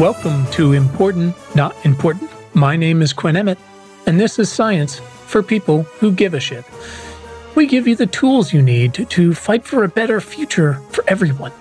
Welcome to Important Not Important. My name is Quinn Emmett, and this is Science for People Who Give a Shit. We give you the tools you need to fight for a better future for everyone.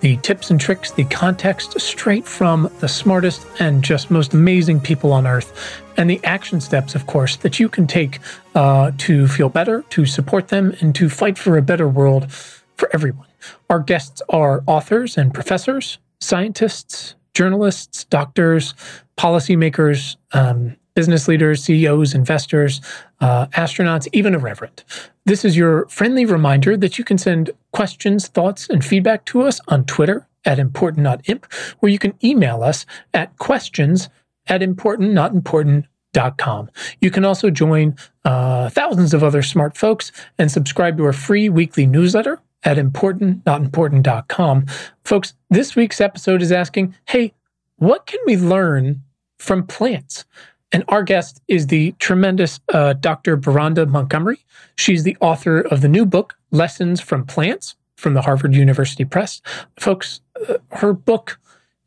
The tips and tricks, the context straight from the smartest and just most amazing people on earth, and the action steps, of course, that you can take uh, to feel better, to support them, and to fight for a better world for everyone. Our guests are authors and professors, scientists, journalists, doctors, policymakers, um, business leaders, CEOs, investors, uh, astronauts, even a reverend. This is your friendly reminder that you can send questions, thoughts, and feedback to us on Twitter at importantnotimp, or you can email us at questions at importantnotimportant.com. You can also join uh, thousands of other smart folks and subscribe to our free weekly newsletter at importantnotimportant.com. Folks, this week's episode is asking, hey, what can we learn from plants? And our guest is the tremendous uh, Dr. Beronda Montgomery. She's the author of the new book, Lessons from Plants, from the Harvard University Press. Folks, uh, her book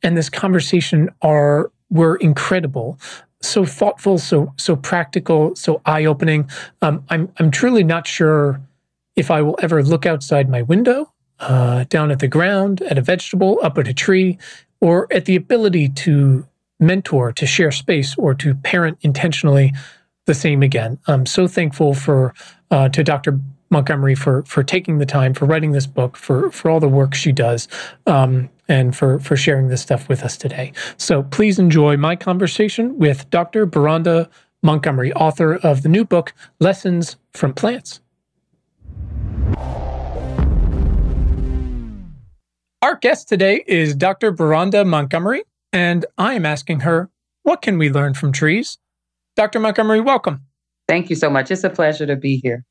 and this conversation are were incredible so thoughtful, so so practical, so eye opening. Um, I'm I'm truly not sure if I will ever look outside my window, uh, down at the ground, at a vegetable, up at a tree, or at the ability to mentor, to share space, or to parent intentionally the same again. I'm so thankful for uh, to Dr. Montgomery for for taking the time for writing this book, for for all the work she does, um, and for for sharing this stuff with us today. So please enjoy my conversation with Dr. Beronda Montgomery, author of the new book Lessons from Plants. Our guest today is Dr. Beronda Montgomery, and I am asking her, what can we learn from trees? Dr. Montgomery, welcome. Thank you so much. It's a pleasure to be here.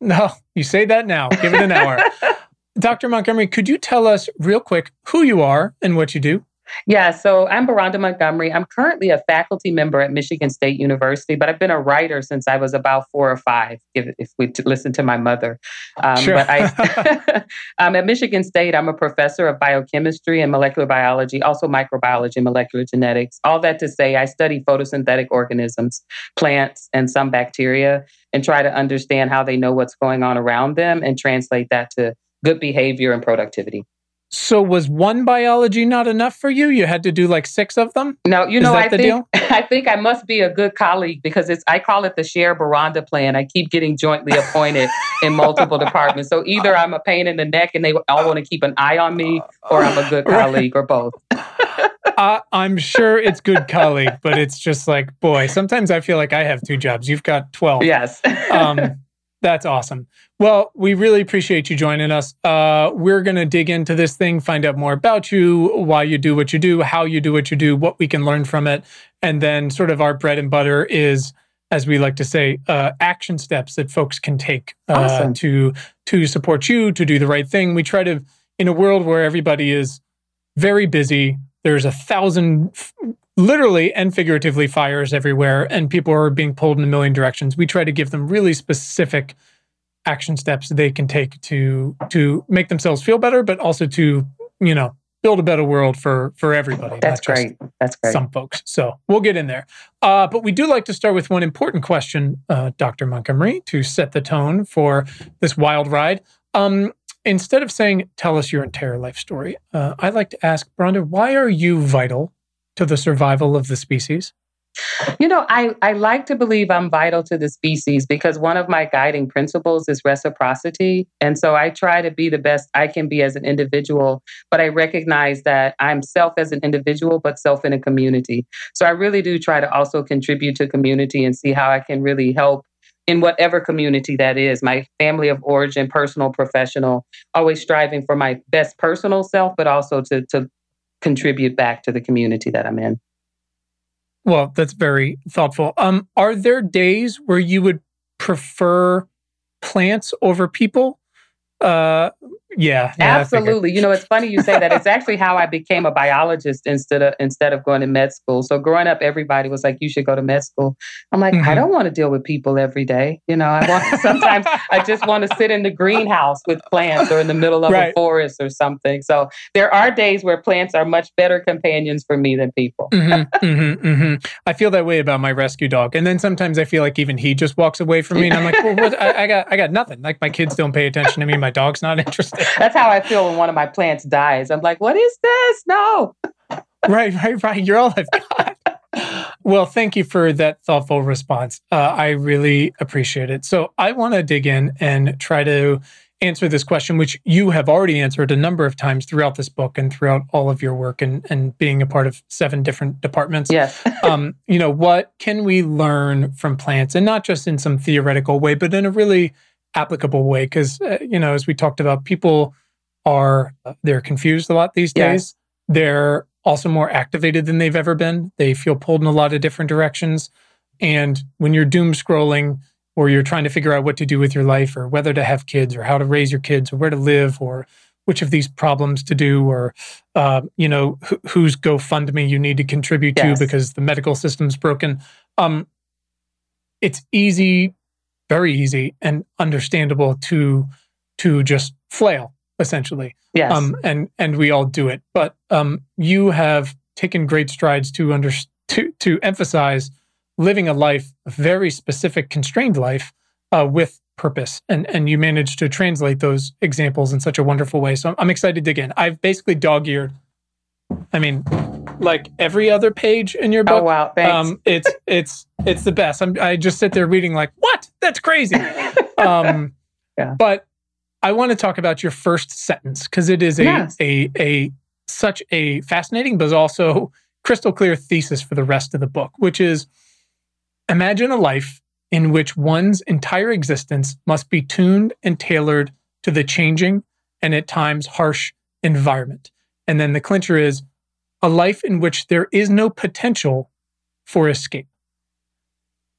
No, you say that now. Give it an hour. Dr. Montgomery, could you tell us real quick who you are and what you do? Yeah, so I'm Beronda Montgomery. I'm currently a faculty member at Michigan State University, but I've been a writer since I was about four or five, if, if we listen to my mother. Um, sure. But I, I'm at Michigan State. I'm a professor of biochemistry and molecular biology, also microbiology and molecular genetics. All that to say, I study photosynthetic organisms, plants, and some bacteria, and try to understand how they know what's going on around them and translate that to good behavior and productivity. So was one biology not enough for you? You had to do like six of them? No, you know, I think I think I must be a good colleague because it's I call it the share Beronda plan. I keep getting jointly appointed in multiple departments. So either I'm a pain in the neck and they all want to keep an eye on me, or I'm a good colleague, or both. uh, I'm sure it's good colleague, but it's just like, boy, sometimes I feel like I have two jobs. You've got 12. Yes. um, that's awesome. Well, we really appreciate you joining us. Uh, we're going to dig into this thing, find out more about you, why you do what you do, how you do what you do, what we can learn from it. And then, sort of, our bread and butter is, as we like to say, uh, action steps that folks can take uh, awesome. to to support you to do the right thing. We try to, in a world where everybody is very busy, there's a thousand literally and figuratively fires everywhere and people are being pulled in a million directions. We try to give them really specific action steps they can take to to make themselves feel better but also to you know build a better world for for everybody that's great. That's great. some folks. So we'll get in there. Uh, but we do like to start with one important question uh, dr montgomery to set the tone for this wild ride. Um, instead of saying tell us your entire life story uh, i like to ask Beronda why are you vital to the survival of the species? You know, I, I like to believe I'm vital to the species because one of my guiding principles is reciprocity. And so I try to be the best I can be as an individual, but I recognize that I'm self as an individual, but self in a community. So I really do try to also contribute to community and see how I can really help in whatever community that is my family of origin, personal, professional, always striving for my best personal self, but also to, to contribute back to the community that I'm in. Well, that's very thoughtful. Um, are there days where you would prefer plants over people? Uh, yeah, yeah absolutely. You know, it's funny you say that. It's actually how I became a biologist instead of instead of going to med school. So growing up, everybody was like, "You should go to med school." I'm like, mm-hmm. I don't want to deal with people every day. You know, I want sometimes I just want to sit in the greenhouse with plants or in the middle of right. a forest or something. So there are days where plants are much better companions for me than people. mm-hmm, mm-hmm, mm-hmm. I feel that way about my rescue dog, and then sometimes I feel like even he just walks away from me, and I'm like, "Well, what? I, I got, I got nothing." Like my kids don't pay attention to me. My dog's not interested. That's how I feel when one of my plants dies. I'm like, what is this? No. right, right, right. You're all I've got. Well, thank you for that thoughtful response. Uh, I really appreciate it. So I want to dig in and try to answer this question, which you have already answered a number of times throughout this book and throughout all of your work and, and being a part of seven different departments. Yes. um, you know, what can we learn from plants and not just in some theoretical way, but in a really applicable way because uh, you know as we talked about people are uh, they're confused a lot these days. They're also more activated than they've ever been. They feel pulled in a lot of different directions. And when you're doom scrolling or you're trying to figure out what to do with your life or whether to have kids or how to raise your kids or where to live or which of these problems to do or uh, you know wh- whose gofundme you need to contribute yes. to because the medical system's broken um, it's easy very easy and understandable to to just flail essentially. Yes. Um, and and we all do it. But um, you have taken great strides to under to to emphasize living a life, a very specific, constrained life uh, with purpose, and and you managed to translate those examples in such a wonderful way. So I'm excited to dig in. I've basically dog eared. I mean, like every other page in your book. Oh wow, thanks. Um, it's it's it's the best. I'm, I just sit there reading like, what? That's crazy. um, yeah. But I want to talk about your first sentence because it is a, yes. a a such a fascinating but also crystal clear thesis for the rest of the book, which is imagine a life in which one's entire existence must be tuned and tailored to the changing and at times harsh environment. And then the clincher is a life in which there is no potential for escape.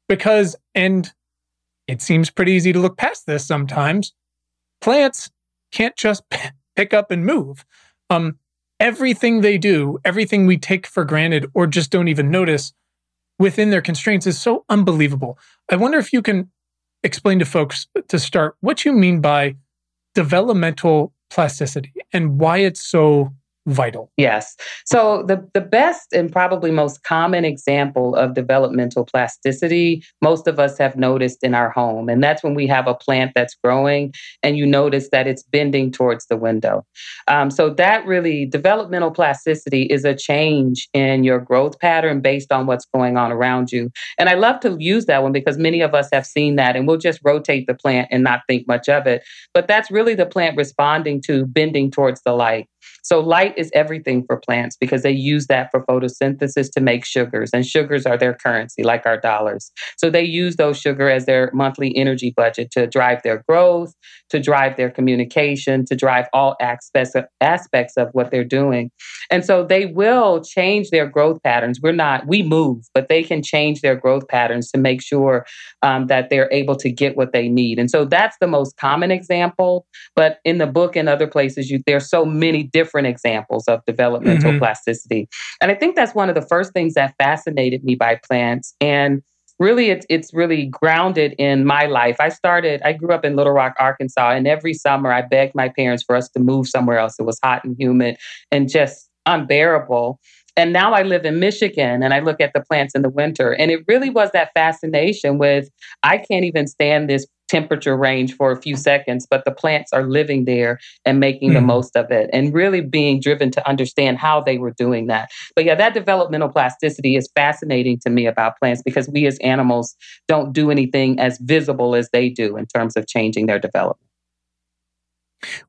Because, and it seems pretty easy to look past this sometimes, plants can't just pick up and move. Um, everything they do, everything we take for granted or just don't even notice within their constraints is so unbelievable. I wonder if you can explain to folks to start what you mean by developmental plasticity and why it's so vital. Yes. So the the best and probably most common example of developmental plasticity most of us have noticed in our home and that's when we have a plant that's growing and you notice that it's bending towards the window. Um, so that really developmental plasticity is a change in your growth pattern based on what's going on around you. And I love to use that one because many of us have seen that and we'll just rotate the plant and not think much of it. But that's really the plant responding to bending towards the light. So, light is everything for plants because they use that for photosynthesis to make sugars, and sugars are their currency, like our dollars. So, they use those sugar as their monthly energy budget to drive their growth, to drive their communication, to drive all aspects of, aspects of what they're doing. And so, they will change their growth patterns. We're not, we move, but they can change their growth patterns to make sure um, that they're able to get what they need. And so, that's the most common example. But in the book and other places, you, there's so many different examples of developmental mm-hmm. plasticity. And I think that's one of the first things that fascinated me by plants. And really it's it's really grounded in my life. I started I grew up in Little Rock, Arkansas, and every summer I begged my parents for us to move somewhere else. It was hot and humid and just unbearable. And now I live in Michigan and I look at the plants in the winter. And it really was that fascination with I can't even stand this temperature range for a few seconds, but the plants are living there and making mm. the hmm. most of it and really being driven to understand how they were doing that. But yeah, that developmental plasticity is fascinating to me about plants because we as animals don't do anything as visible as they do in terms of changing their development.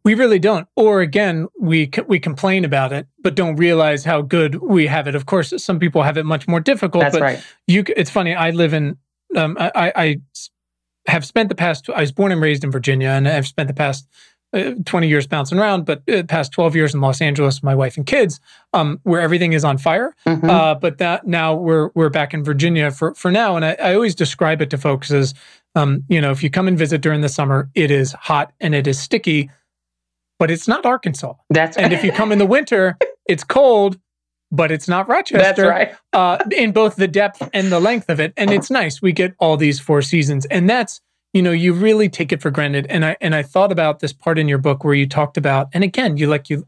We really don't. Or again, we we complain about it, but don't realize how good we have it. Of course, some people have it much more difficult. That's but right. You, it's funny. I live in. Um, I, I have spent the past, I was born and raised in Virginia, and I've spent the past uh, 20 years bouncing around, but uh, past 12 years in Los Angeles, my wife and kids, um, where everything is on fire. Mm-hmm. Uh, but that now we're we're back in Virginia for for now, and I, I always describe it to folks as, um, you know, if you come and visit during the summer, it is hot and it is sticky, but it's not Arkansas. That's And if you come in the winter, it's cold, but it's not Rochester. That's right. uh, in both the depth and the length of it. And it's nice. We get all these four seasons. And that's, you know, you really take it for granted. And I and I thought about this part in your book where you talked about, and again, you like you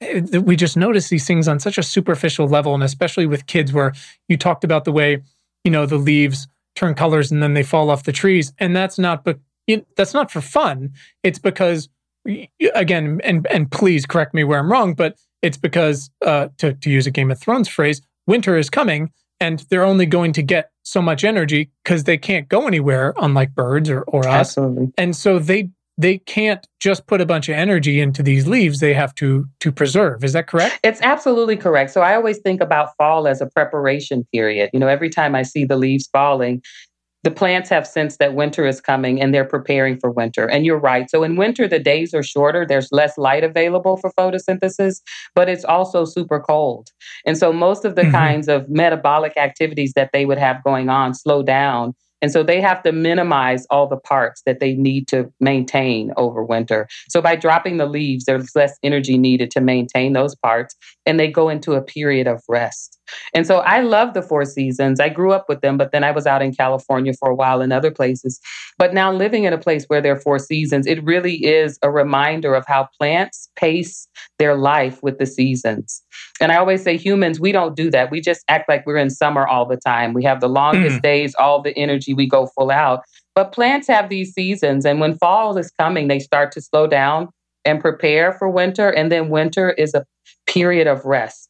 eh, we just notice these things on such a superficial level, and especially with kids, where you talked about the way, you know, the leaves turn colors and then they fall off the trees. And that's not but that's not for fun. It's because again, and and please correct me where I'm wrong, but it's because uh, to to use a Game of Thrones phrase, winter is coming, and they're only going to get so much energy because they can't go anywhere, unlike birds or or us. Absolutely. And so they they can't just put a bunch of energy into these leaves they have to to preserve is that correct it's absolutely correct so i always think about fall as a preparation period you know every time i see the leaves falling the plants have sensed that winter is coming and they're preparing for winter. And you're right. So in winter, the days are shorter, there's less light available for photosynthesis, but it's also super cold. And so most of the mm-hmm. kinds of metabolic activities that they would have going on slow down and so they have to minimize all the parts that they need to maintain over winter. So by dropping the leaves, there's less energy needed to maintain those parts, and they go into a period of rest. And so I love the four seasons. I grew up with them, but then I was out in California for a while in other places. But now living in a place where there are four seasons, it really is a reminder of how plants pace their life with the seasons. And I always say humans, we don't do that. We just act like we're in summer all the time. We have the longest mm. days, all the energy, we go full out. But plants have these seasons. And when fall is coming, they start to slow down and prepare for winter. And then winter is a period of rest.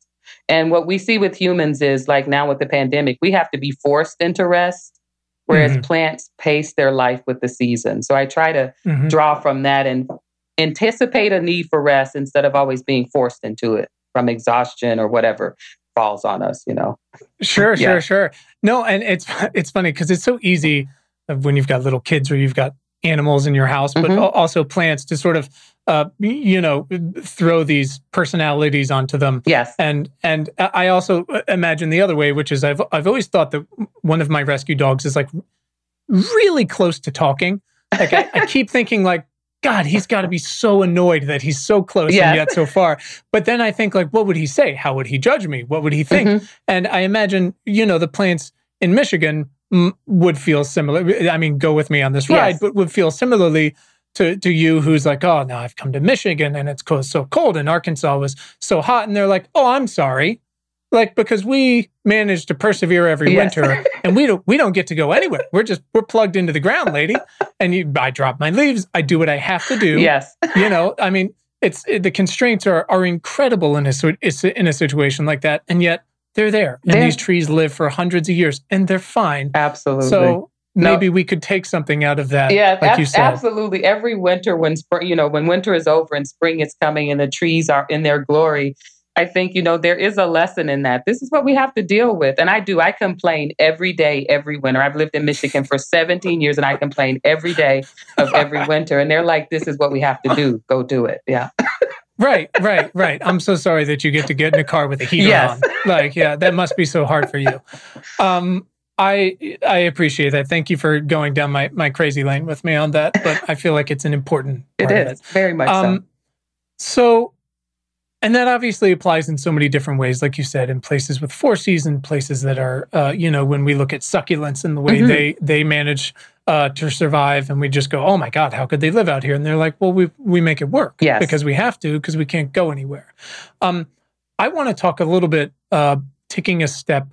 And what we see with humans is like now with the pandemic, we have to be forced into rest, whereas mm-hmm. plants pace their life with the season. So I try to mm-hmm. draw from that and anticipate a need for rest instead of always being forced into it from exhaustion or whatever falls on us, you know. Sure, yeah. sure, sure. No, and it's it's funny because it's so easy when you've got little kids or you've got animals in your house, but mm-hmm. also plants to sort of uh, you know throw these personalities onto them. Yes, and and I also imagine the other way, which is I've I've always thought that one of my rescue dogs is like really close to talking. Like I, I keep thinking like God, he's got to be so annoyed that he's so close yeah. and yet so far. But then I think, like, what would he say? How would he judge me? What would he think? Mm-hmm. And I imagine, you know, the plants in Michigan m- would feel similar. I mean, go with me on this ride, yes. but would feel similarly to to you, who's like, oh, now I've come to Michigan and it's so cold, and Arkansas was so hot, and they're like, oh, I'm sorry. Like because we manage to persevere every yes. winter and we don't we don't get to go anywhere. We're just we're plugged into the ground lady. And you i drop my leaves. I do what i have to do. Yes. You know i mean it's it, the constraints are are incredible in a in a situation like that. And yet they're there. And they're, these trees live for hundreds of years and they're fine. Absolutely. So maybe no. we could take something out of that yeah like you said. absolutely every winter when spring you know when winter is over and spring is coming and the trees are in their glory I think, you know, there is a lesson in that. This is what we have to deal with. And I do. I complain every day, every winter. I've lived in Michigan for 17 years and I complain every day of every winter. And they're like, this is what we have to do. Go do it. Yeah. right, right, right. I'm so sorry that you get to get in a car with a heater yes. on. Like, yeah, that must be so hard for you. Um, I I appreciate that. Thank you for going down my my crazy lane with me on that. But I feel like it's an important. It is it. very much um, so. So and that obviously applies in so many different ways, like you said, in places with four season, places that are, uh, you know, when we look at succulents and the way mm-hmm. they they manage uh, to survive, and we just go, oh my god, how could they live out here? And they're like, well, we we make it work, yes. because we have to, because we can't go anywhere. Um, I want to talk a little bit, uh, taking a step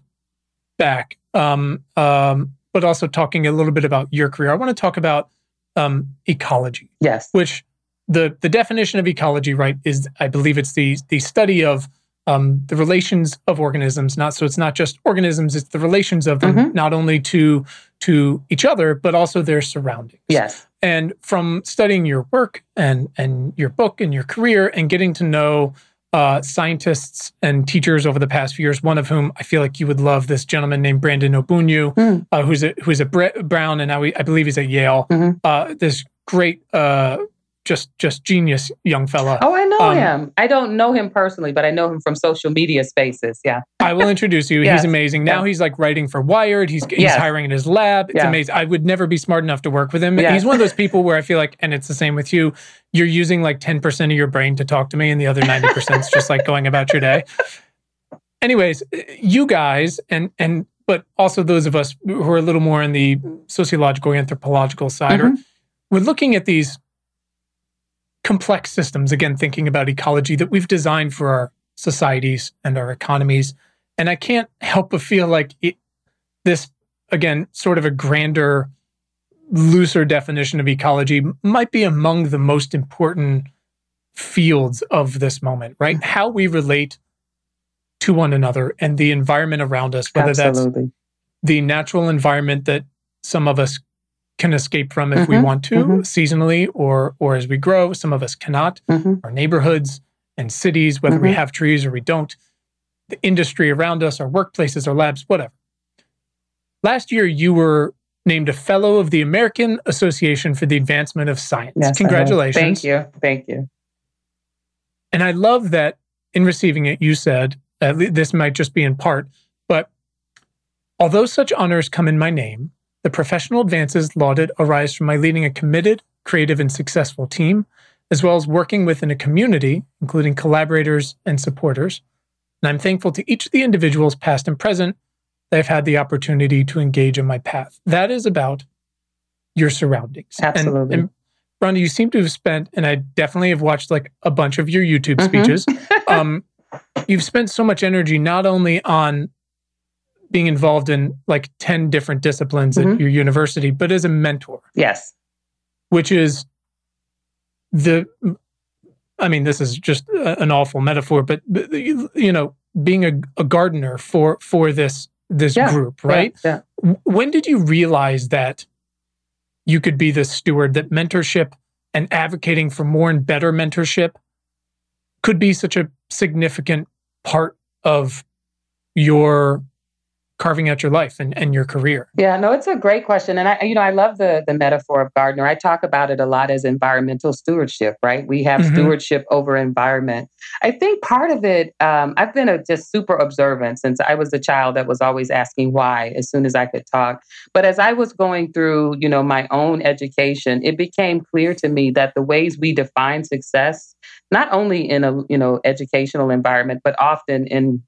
back, um, um, but also talking a little bit about your career. I want to talk about um, ecology, yes, which the the definition of ecology, right, is I believe it's the the study of um, the relations of organisms. Not so it's not just organisms; it's the relations of them, mm-hmm. not only to to each other but also their surroundings. Yes. And from studying your work and and your book and your career and getting to know uh, scientists and teachers over the past few years. One of whom I feel like you would love this gentleman named Brandon Ogbunu, mm. uh, who's a who's a Brown and now he, I believe he's at Yale. Mm-hmm. Uh, this great uh, just just genius young fella. Oh, I know um, him. I don't know him personally, but I know him from social media spaces. Yeah. I will introduce you. yes. He's amazing. Now yeah. he's like writing for Wired. He's he's yes. hiring in his lab. It's yeah. amazing. I would never be smart enough to work with him. Yeah. He's one of those people where I feel like, and it's the same with you. You're using like 10% of your brain to talk to me, and the other 90% is just like going about your day. Anyways, you guys and and but also those of us who are a little more in the sociological anthropological side mm-hmm. are we're looking at these complex systems again thinking about ecology that we've designed for our societies and our economies and i can't help but feel like it, this again sort of a grander looser definition of ecology might be among the most important fields of this moment right mm-hmm. how we relate to one another and the environment around us, whether Absolutely. that's the natural environment that some of us can escape from if mm-hmm, we want to mm-hmm. seasonally or or as we grow some of us cannot. Mm-hmm. our neighborhoods and cities whether we mm-hmm. have trees or we don't the industry around us our workplaces our labs whatever. Last year you were named a fellow of the American Association for the Advancement of Science. Yes, congratulations. Thank you. Thank you. And i love that in receiving it you said uh, this might just be in part, but although such honors come in my name, the professional advances lauded arise from my leading a committed, creative, and successful team, as well as working within a community, including collaborators and supporters. And I'm thankful to each of the individuals, past and present, that I've had the opportunity to engage in my path. That is about your surroundings. Absolutely. And, and Rhonda, you seem to have spent, and I definitely have watched like a bunch of your YouTube mm-hmm. speeches. um, you've spent so much energy not only on being involved in like 10 different disciplines mm-hmm. at your university, but as a mentor. Yes. Which is the, I mean, this is just an awful metaphor, but, you know, being a, a gardener for, for this, this yeah. group, right? Yeah. yeah. When did you realize that you could be the steward, that mentorship and advocating for more and better mentorship could be such a significant part of your carving out your life and, and your career? Yeah, no, it's a great question. And I, you know, I love the the metaphor of gardener. I talk about it a lot as environmental stewardship, right? We have mm-hmm. stewardship over environment. I think part of it, um, I've been a just super observant since I was a child that was always asking why as soon as I could talk. But as I was going through, you know, my own education, it became clear to me that the ways we define success, not only in a, you know, educational environment, but often in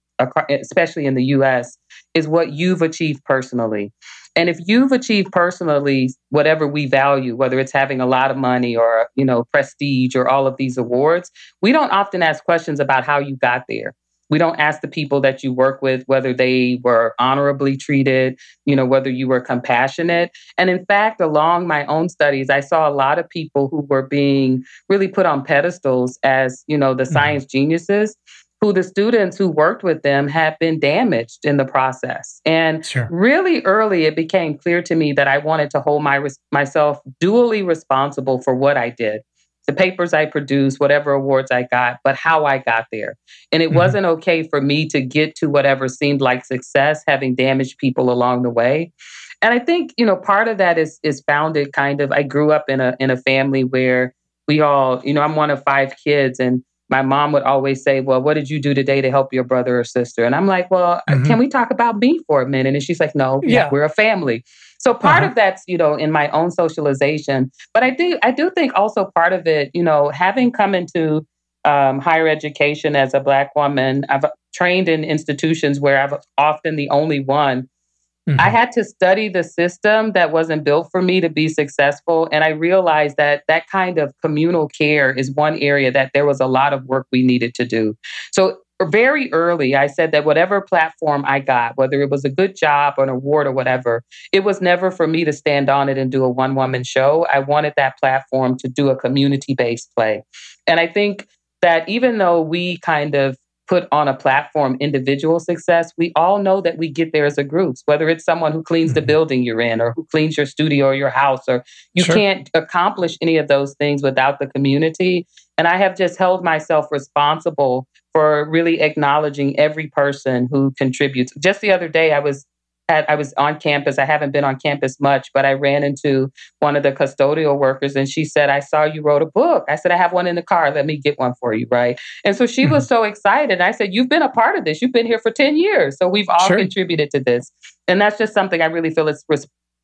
especially in the US, is what you've achieved personally. And if you've achieved personally whatever we value, whether it's having a lot of money or, you know, prestige or all of these awards, we don't often ask questions about how you got there. We don't ask the people that you work with whether they were honorably treated, you know, whether you were compassionate. And in fact, along my own studies, I saw a lot of people who were being really put on pedestals as, you know, the mm-hmm. science geniuses who the students who worked with them had been damaged in the process. And sure. really early, it became clear to me that I wanted to hold my, myself dually responsible for what I did the papers I produced, whatever awards I got, but how I got there. And it mm-hmm. wasn't okay for me to get to whatever seemed like success, having damaged people along the way. And I think, you know, part of that is is founded kind of I grew up in a in a family where we all, you know, I'm one of five kids and my mom would always say, Well, what did you do today to help your brother or sister? And I'm like, Well, mm-hmm. can we talk about me for a minute? And she's like, No, yeah, we're a family. So part uh-huh. of that's, you know, in my own socialization. But I do I do think also part of it, you know, having come into um, higher education as a black woman, I've trained in institutions where I've often the only one Mm-hmm. I had to study the system that wasn't built for me to be successful. And I realized that that kind of communal care is one area that there was a lot of work we needed to do. So, very early, I said that whatever platform I got, whether it was a good job or an award or whatever, it was never for me to stand on it and do a one woman show. I wanted that platform to do a community based play. And I think that even though we kind of put on a platform individual success, we all know that we get there as a group, whether it's someone who cleans the mm-hmm. building you're in or who cleans your studio or your house, or you sure. can't accomplish any of those things without the community. And I have just held myself responsible for really acknowledging every person who contributes. Just the other day, I was had I was on campus. I haven't been on campus much, but I ran into one of the custodial workers and she said, I saw you wrote a book. I said, I have one in the car. Let me get one for you. Right. And so she mm-hmm. was so excited. I said, You've been a part of this. You've been here for 10 years. So we've all sure. contributed to this. And that's just something I really feel is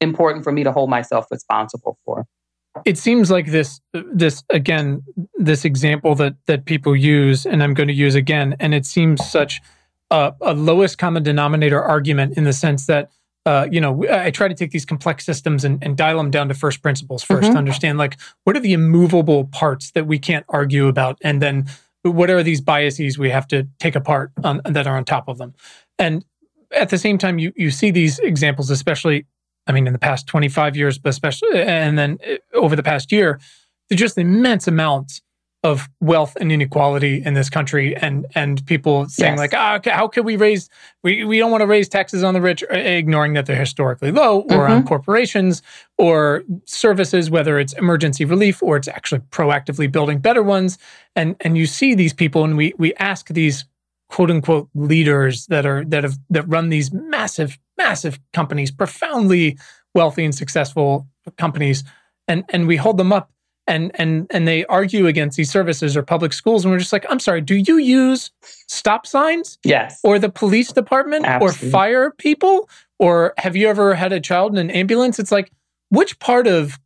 important for me to hold myself responsible for it seems like this this again this example that that people use and i'm going to use again and it seems such a, a lowest common denominator argument in the sense that uh, you know i try to take these complex systems and, and dial them down to first principles 1st mm-hmm. to understand like what are the immovable parts that we can't argue about and then what are these biases we have to take apart on, that are on top of them and at the same time you you see these examples especially I mean, in the past 25 years, but especially, and then uh, over the past year, there's just immense amounts of wealth and inequality in this country, and and people saying yes. like, ah, okay, how can we raise? We we don't want to raise taxes on the rich, uh, ignoring that they're historically low, or mm-hmm. on corporations or services, whether it's emergency relief or it's actually proactively building better ones. And and you see these people, and we we ask these quote unquote leaders that are that have that run these massive massive companies profoundly wealthy and successful companies and and we hold them up and and and they argue against these services or public schools and we're just like i'm sorry do you use stop signs yes or the police department Absolutely. or fire people or have you ever had a child in an ambulance it's like which part of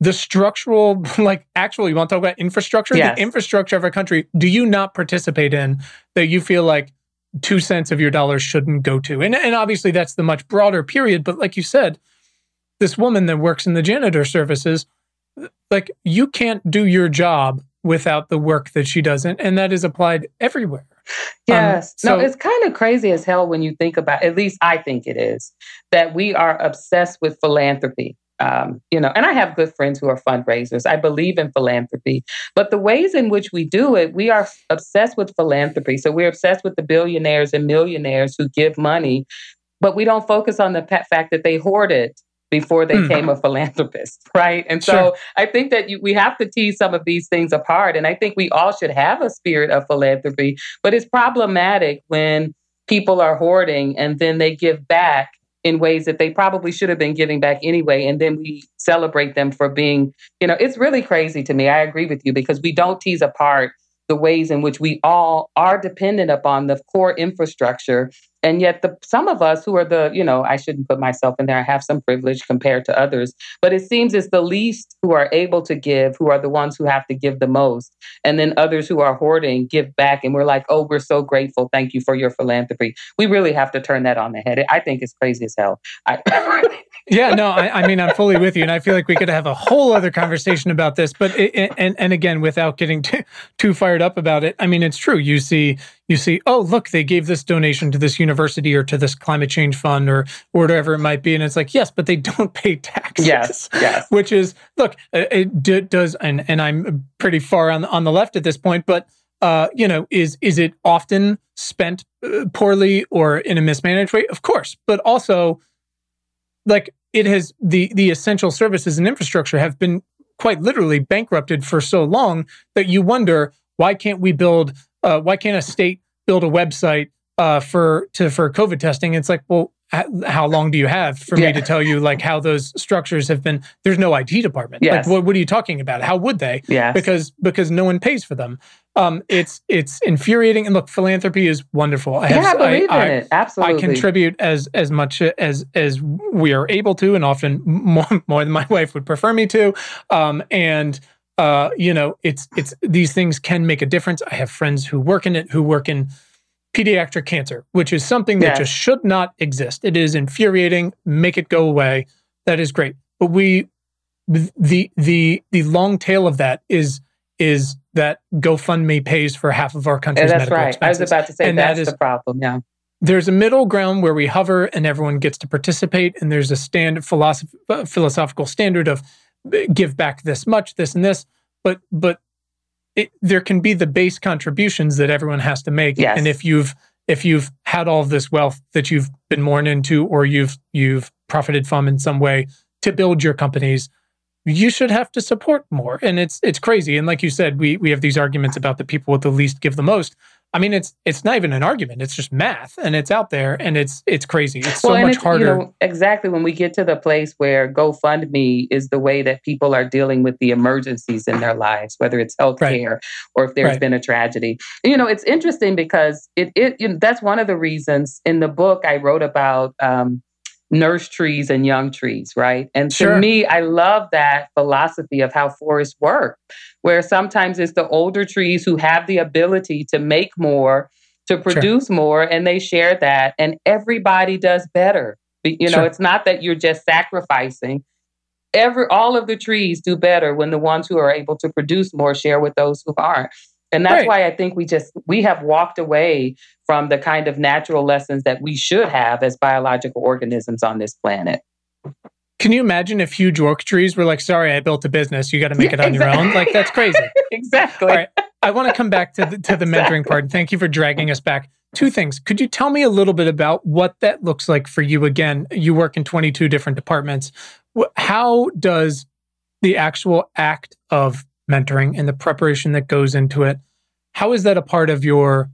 the structural, like actual, you want to talk about infrastructure? Yes. The infrastructure of our country, do you not participate in that you feel like two cents of your dollars shouldn't go to? And, and obviously that's the much broader period. But like you said, this woman that works in the janitor services, like you can't do your job without the work that she does. And, and that is applied everywhere. Yes. Um, so, no, it's kind of crazy as hell when you think about, at least I think it is, that we are obsessed with philanthropy um, you know, and I have good friends who are fundraisers. I believe in philanthropy, but the ways in which we do it, we are obsessed with philanthropy. So we're obsessed with the billionaires and millionaires who give money, but we don't focus on the fact that they hoarded before they mm. became a philanthropist, right? And so sure. I think that you, we have to tease some of these things apart. And I think we all should have a spirit of philanthropy, but it's problematic when people are hoarding and then they give back in ways that they probably should have been giving back anyway. And then we celebrate them for being, you know, it's really crazy to me. I agree with you because we don't tease apart the ways in which we all are dependent upon the core infrastructure and yet the some of us who are the you know i shouldn't put myself in there i have some privilege compared to others but it seems it's the least who are able to give who are the ones who have to give the most. And then others who are hoarding give back and we're like oh we're so grateful. Thank you for your philanthropy. We really have to turn that on the head. I think it's crazy as hell. I, yeah, no, I, I, mean, I'm fully with you, and I feel like we could have a whole other conversation about this. But it, and and again, without getting too, too fired up about it, I mean, it's true. You see, you see, oh, look, they gave this donation to this university or to this climate change fund or, or whatever it might be, and it's like, yes, but they don't pay taxes. Yes, yes. Which is, look, it d- does, and and I'm pretty far on on the left at this point, but uh, you know, is is it often spent uh, poorly or in a mismanaged way? Of course, but also like it has the the essential services and infrastructure have been quite literally bankrupted for so long that you wonder why can't we build uh, why can't a state build a website uh, for to for COVID testing? It's like, well, how long do you have for yeah. me to tell you like how those structures have been? There's no IT department. Yes. like what, what are you talking about? How would they? Yes. because because no one pays for them. Um it's it's infuriating. And look philanthropy is wonderful. I have, yeah, I believe I, in I, it. Absolutely. I contribute as as much as as we are able to and often more, more than my wife would prefer me to. Um and uh you know it's it's these things can make a difference. I have friends who work in it who work in pediatric cancer, which is something that just should not exist. It is infuriating. Make it go away. That is great. But we, the the the long tail of that is is that GoFundMe pays for half of our country's yeah, that's medical right. Expenses. I was about to say and that's that is, the problem. Yeah. There's a middle ground where we hover and everyone gets to participate, and there's a stand philosoph- uh, philosophical standard of uh, give back this much, this and this. But but it, there can be the base contributions that everyone has to make. Yes. And if you've if you've had all of this wealth that you've been born into or you've you've profited from in some way to build your companies, you should have to support more. And it's it's crazy. And like you said, we we have these arguments about the people with the least give the most. I mean, it's it's not even an argument. It's just math, and it's out there, and it's it's crazy. It's well, so much it's, harder. You know, exactly when we get to the place where GoFundMe is the way that people are dealing with the emergencies in their lives, whether it's healthcare right. or if there's right. been a tragedy. You know, it's interesting because it it you know, that's one of the reasons in the book I wrote about. Um, nurse trees and young trees, right? And to me, I love that philosophy of how forests work, where sometimes it's the older trees who have the ability to make more, to produce sure. more, and they share that, and everybody does better. You know, sure. it's not that you're just sacrificing. Every all of the trees do better when the ones who are able to produce more share with those who aren't. And that's right. why I think we just we have walked away from the kind of natural lessons that we should have as biological organisms on this planet. Can you imagine if huge oak trees were like, sorry, I built a business, you got to make it on exactly. your own? Like, that's crazy. exactly. All right. I want to come back to the, to the exactly. mentoring part. Thank you for dragging us back. Two things. Could you tell me a little bit about what that looks like for you? Again, you work in 22 different departments. How does the actual act of mentoring and the preparation that goes into it. How is that a part of your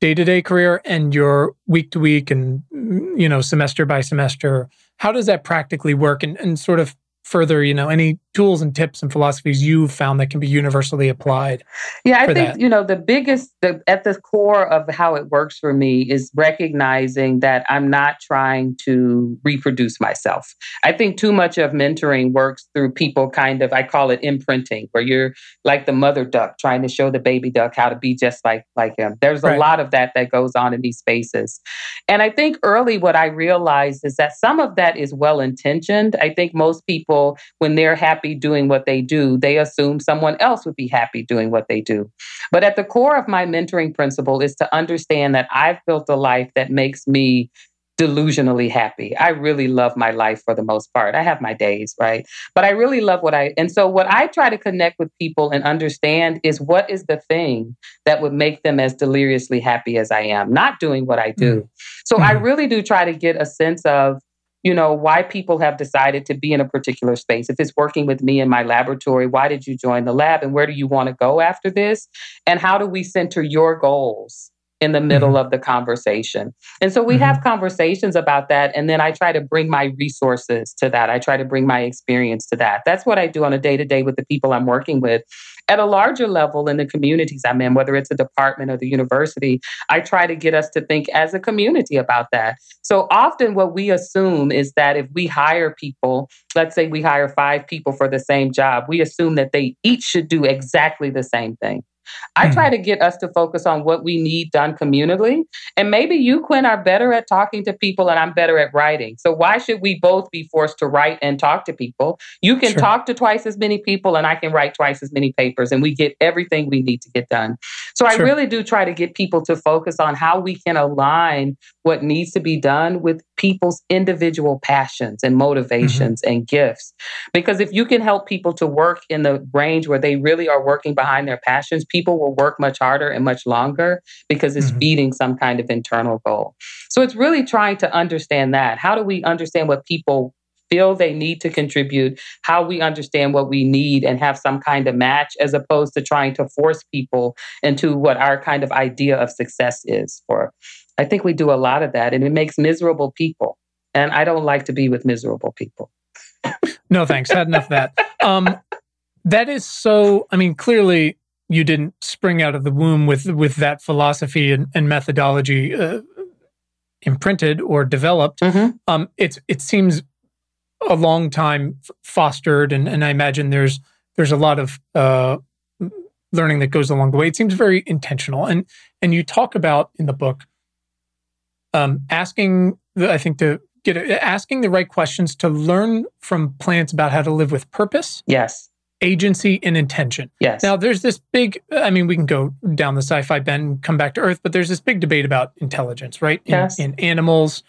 day to day career and your week to week and, you know, semester by semester? How does that practically work and, and sort of further, you know, any tools and tips and philosophies you've found that can be universally applied? Yeah, I think, that? you know, the biggest, the, at the core of how it works for me is recognizing that I'm not trying to reproduce myself. I think too much of mentoring works through people kind of, I call it imprinting, where you're like the mother duck trying to show the baby duck how to be just like, like him. There's right. a lot of that that goes on in these spaces. And I think early what I realized is that some of that is well intentioned. I think most people, when they're happy doing what they do, they assume someone else would be happy doing what they do. But at the core of my mentoring principle is to understand that I've built a life that makes me delusionally happy. I really love my life for the most part. I have my days, right? But I really love what I and so what I try to connect with people and understand is what is the thing that would make them as deliriously happy as I am, not doing what I do. Mm. So mm. I really do try to get a sense of you know, why people have decided to be in a particular space. If it's working with me in my laboratory, why did you join the lab and where do you want to go after this? And how do we center your goals in the middle mm-hmm. of the conversation. And so we mm-hmm. have conversations about that. And then I try to bring my resources to that. I try to bring my experience to that. That's what I do on a day to day with the people I'm working with. At a larger level in the communities I'm in, whether it's a department or the university, I try to get us to think as a community about that. So often, what we assume is that if we hire people, let's say we hire five people for the same job, we assume that they each should do exactly the same thing. I try hmm. to get us to focus on what we need done communally. And maybe you, Quinn, are better at talking to people and I'm better at writing. So why should we both be forced to write and talk to people? You can sure. talk to twice as many people and I can write twice as many papers and we get everything we need to get done. So sure. I really do try to get people to focus on how we can align what needs to be done with people's individual passions and motivations mm-hmm. and gifts. Because if you can help people to work in the range where they really are working behind their passions, people will work much harder and much longer because it's mm-hmm. feeding some kind of internal goal. So it's really trying to understand that. How do we understand what people feel they need to contribute, how we understand what we need and have some kind of match, as opposed to trying to force people into what our kind of idea of success is for I think we do a lot of that and it makes miserable people. And I don't like to be with miserable people. no, thanks. Had enough of that. Um, that is so, I mean, clearly you didn't spring out of the womb with with that philosophy and, and methodology uh, imprinted or developed. Mm-hmm. Um, it's it seems a long time fostered, and, and I imagine there's there's a lot of uh, learning that goes along the way. It seems very intentional, and and you talk about in the book um, asking, the, I think, to get asking the right questions to learn from plants about how to live with purpose. Yes. Agency and intention. Yes. Now, there's this big, I mean, we can go down the sci fi bend and come back to Earth, but there's this big debate about intelligence, right? In, yes. in animals,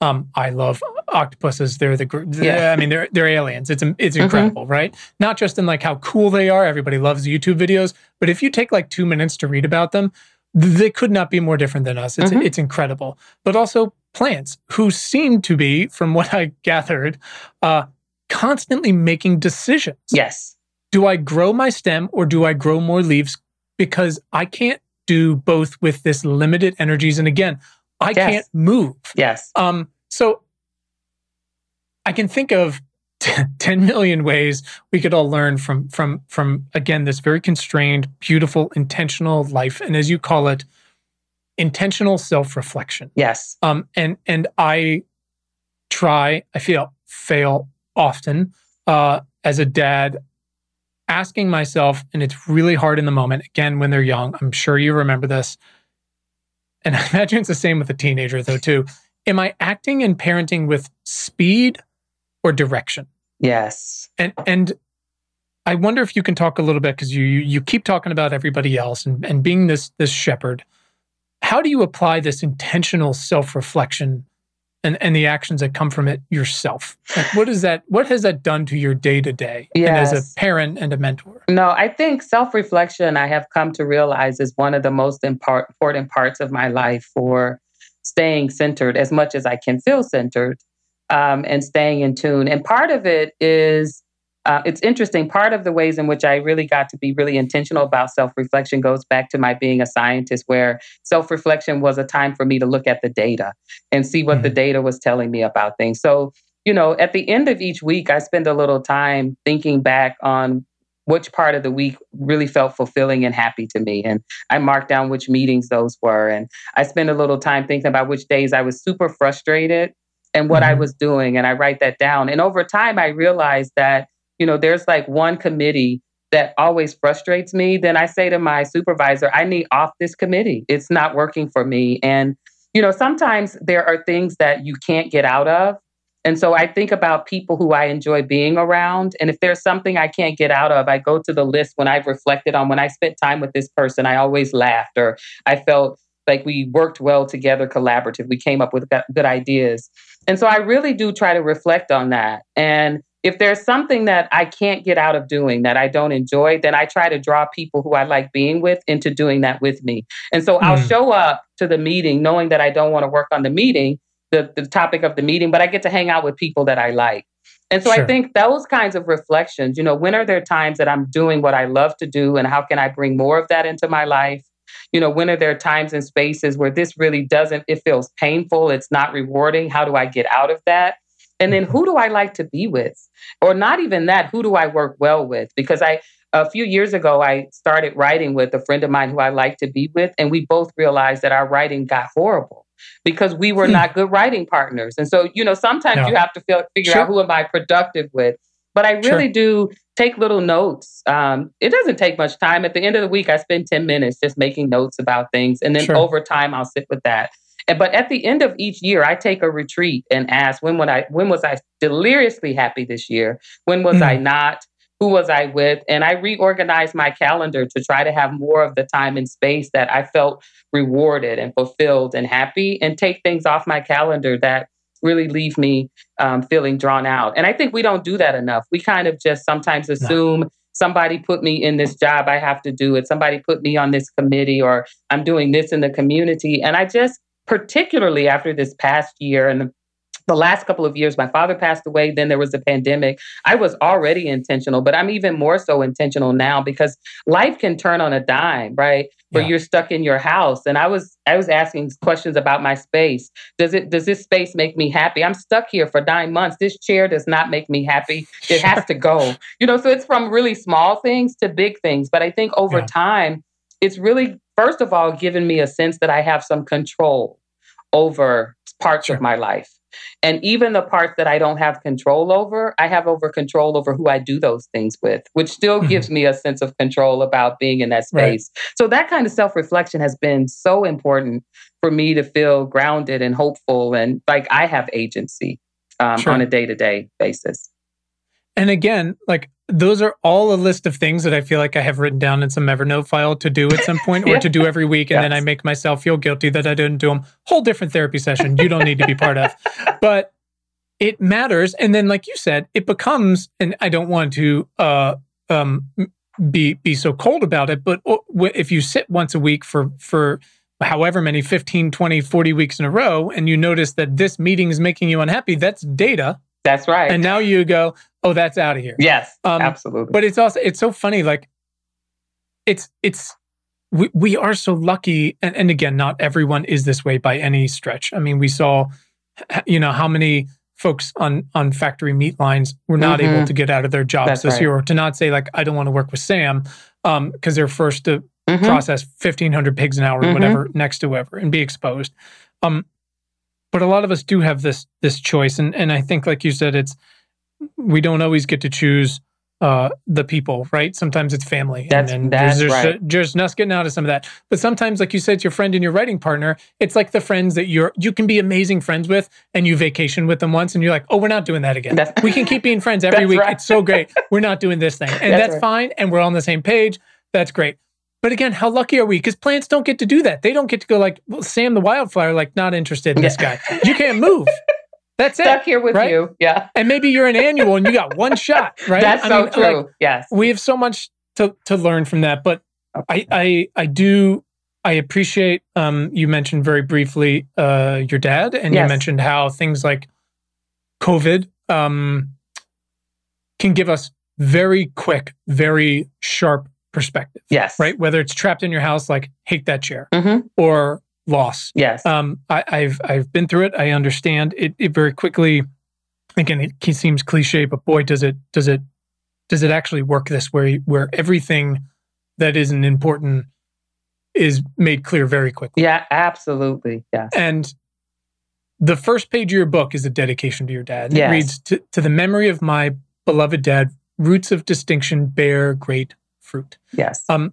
um, I love octopuses. They're the, yeah. I mean, they're they're aliens. It's it's mm-hmm. incredible, mm-hmm. right? Not just in like how cool they are. Everybody loves YouTube videos, but if you take like two minutes to read about them, they could not be more different than us. It's mm-hmm. it's incredible. But also plants who seem to be, from what I gathered, uh, constantly making decisions. Yes. Do I grow my stem or do I grow more leaves? Because I can't do both with this limited energies? And again, I Yes. can't move. Yes. Um, so I can think of 10 million ways we could all learn from from from again this very constrained, beautiful, intentional life. And as you call it, intentional self-reflection. Yes. Um, and and I try, I feel fail often uh, as a dad, asking myself, and it's really hard in the moment. Again, when they're young, I'm sure you remember this, and I imagine it's the same with a teenager though too. Am I acting and parenting with speed or direction? Yes. And and I wonder if you can talk a little bit because you, you you keep talking about everybody else and, and being this this shepherd. How do you apply this intentional self-reflection and, and the actions that come from it yourself? Like what is that what has that done to your day-to-day and as a parent and a mentor? No, I think self reflection, I have come to realize, is one of the most important parts of my life for staying centered as much as I can feel centered um, and staying in tune. And part of it is, uh, it's interesting. Part of the ways in which I really got to be really intentional about self reflection goes back to my being a scientist, where self reflection was a time for me to look at the data and see what the Mhm. data was telling me about things. So, you know, at the end of each week, I spend a little time thinking back on which part of the week really felt fulfilling and happy to me. And I marked down which meetings those were. And I spend a little time thinking about which days I was super frustrated and what I Mhm. was doing. And I write that down. And over time, I realized that, you know, there's like one committee that always frustrates me. Then I say to my supervisor, I need off this committee. It's not working for me. And, you know, sometimes there are things that you can't get out of. And so I think about people who I enjoy being around. And if there's something I can't get out of, I go to the list when I've reflected on when I spent time with this person, I always laughed or I felt like we worked well together, collaborative. We came up with good ideas. And so I really do try to reflect on that. And if there's something that I can't get out of doing that I don't enjoy, then I try to draw people who I like being with into doing that with me. And so I'll Mm. show up to the meeting knowing that I don't want to work on the meeting, the, the topic of the meeting, but I get to hang out with people that I like. And so Sure. I think those kinds of reflections, you know, when are there times that I'm doing what I love to do and how can I bring more of that into my life? You know, when are there times and spaces where this really doesn't, it feels painful, it's not rewarding? How do I get out of that? And then who do I like to be with? Or not even that, who do I work well with? Because I, a few years ago, I started writing with a friend of mine who I like to be with, and we both realized that our writing got horrible because we were Hmm. not good writing partners. And so, you know, sometimes Yeah. you have to feel, figure Sure. out who am I productive with. But I Sure. really do take little notes. Um, it doesn't take much time. At the end of the week, I spend 10 minutes just making notes about things. And then Sure. over time, I'll sit with that. But at the end of each year, I take a retreat and ask, when, would I, when was I deliriously happy this year? When was Mm. I not? Who was I with? And I reorganized my calendar to try to have more of the time and space that I felt rewarded and fulfilled and happy, and take things off my calendar that really leave me um, feeling drawn out. And I think we don't do that enough. We kind of just sometimes assume somebody put me in this job, I have to do it. Somebody put me on this committee, or I'm doing this in the community. And I just, particularly after this past year and the, the last couple of years, my father passed away, then there was a pandemic. I was already intentional, but I'm even more so intentional now because life can turn on a dime, right? Where Yeah. you're stuck in your house. And I was I was asking questions about my space. Does it does this space make me happy? I'm stuck here for nine months. This chair does not make me happy. It has to go. You know, so it's from really small things to big things. But I think over Yeah. time, it's really first of all given me a sense that I have some control over parts Sure. of my life. And even the parts that I don't have control over, I have over control over who I do those things with, which still Mhm. gives me a sense of control about being in that Right. space. So that kind of self-reflection has been so important for me to feel grounded and hopeful and like I have agency um, Sure. on a day-to-day basis. And again, like those are all a list of things that I feel like I have written down in some Evernote file to do at some point or to do every week. And then I make myself feel guilty that I didn't do them. Whole different therapy session you don't need to be part of. But it matters. And then, like you said, it becomes, and I don't want to uh, um, be be so cold about it, but if you sit once a week for for however many 15 20 40 weeks in a row and you notice that this meeting is making you unhappy that's data That's right. and now you go oh that's out of here yes, Um, absolutely. but it's also it's so funny like it's it's we, we are so lucky. And, and again, not everyone is this way by any stretch. I mean, we saw, you know, how many folks on on factory meat lines were not mm-hmm. able to get out of their jobs That's this right. year, or to not say like, I don't want to work with Sam because um, they're first to mm-hmm. process fifteen hundred pigs an hour, mm-hmm. whatever, next to whoever, and be exposed. Um, but a lot of us do have this this choice, and and I think, like you said, it's we don't always get to choose uh, the people, right? Sometimes it's family. That's, and, and that's there's, right. There's us getting out of some of that. But sometimes, like you said, it's your friend and your writing partner. It's like the friends that you're you can be amazing friends with, and you vacation with them once, and you're like, oh, we're not doing that again. That's, we can keep being friends every week. Right. It's so great. We're not doing this thing, and that's, that's right. fine. And we're on the same page. That's great. But again, how lucky are we? Because plants don't get to do that. They don't get to go like well, Sam the wildflower, like not interested in yeah. this guy. You can't move. That's Stuck it. here with right? you. Yeah. And maybe you're an annual and you got one shot, right? That's I so mean, true. Like, yes. We have so much to, to learn from that. But I, I I do I appreciate um you mentioned very briefly uh your dad and yes. you mentioned how things like COVID um can give us very quick, very sharp perspective. Yes. Right? Whether it's trapped in your house, like hate that chair, mm-hmm. or loss. Yes. Um, I, have I've been through it. I understand it, it very quickly. Again, it seems cliche, but boy, does it does it does it actually work this way, where everything that isn't important is made clear very quickly. Yeah, absolutely. Yeah. And the first page of your book is a dedication to your dad. Yes. It reads to, to the memory of my beloved dad, roots of distinction bear great fruit. Yes. Um,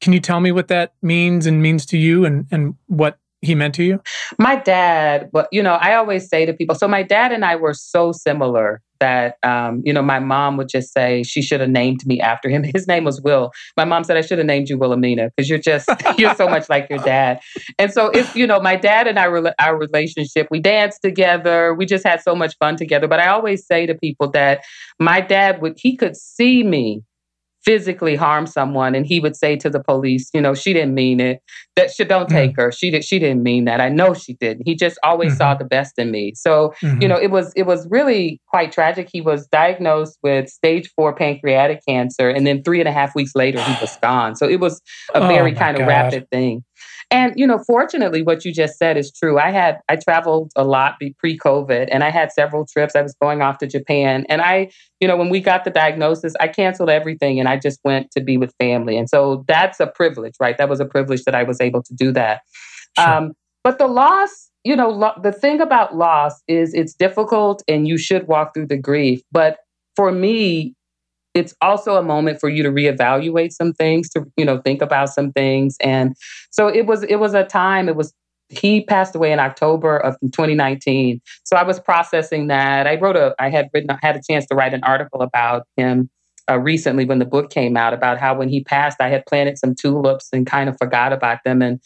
can you tell me what that means and means to you and, and what he meant to you? My dad, well, you know, I always say to people, so my dad and I were so similar that, um, you know, my mom would just say she should have named me after him. His name was Will. My mom said I should have named you Wilhelmina because you're just, you're so much like your dad. And so if, you know, my dad and I, our relationship, we danced together. We just had so much fun together. But I always say to people that my dad would, he could see me physically harm someone and he would say to the police you know she didn't mean it. That she don't mm-hmm. take her. She did she didn't mean that. I know she didn't. He just always mm-hmm. saw the best in me. So mm-hmm. you know it was it was really quite tragic. He was diagnosed with stage four pancreatic cancer and then three and a half weeks later he was gone. So it was a oh very kind of rapid thing and you know, fortunately, what you just said is true. I had I traveled a lot pre-COVID, and I had several trips. I was going off to Japan, and I, you know, when we got the diagnosis, I canceled everything, and I just went to be with family. And so that's a privilege, right? That was a privilege that I was able to do that. Sure. Um, but the loss, you know, lo- the thing about loss is it's difficult, and you should walk through the grief. But for me, it's also a moment for you to reevaluate some things to you know think about some things. And so it was it was a time it was he passed away in October of 2019 so I was processing that. I wrote a I had written I had a chance to write an article about him uh, recently when the book came out about how when he passed I had planted some tulips and kind of forgot about them and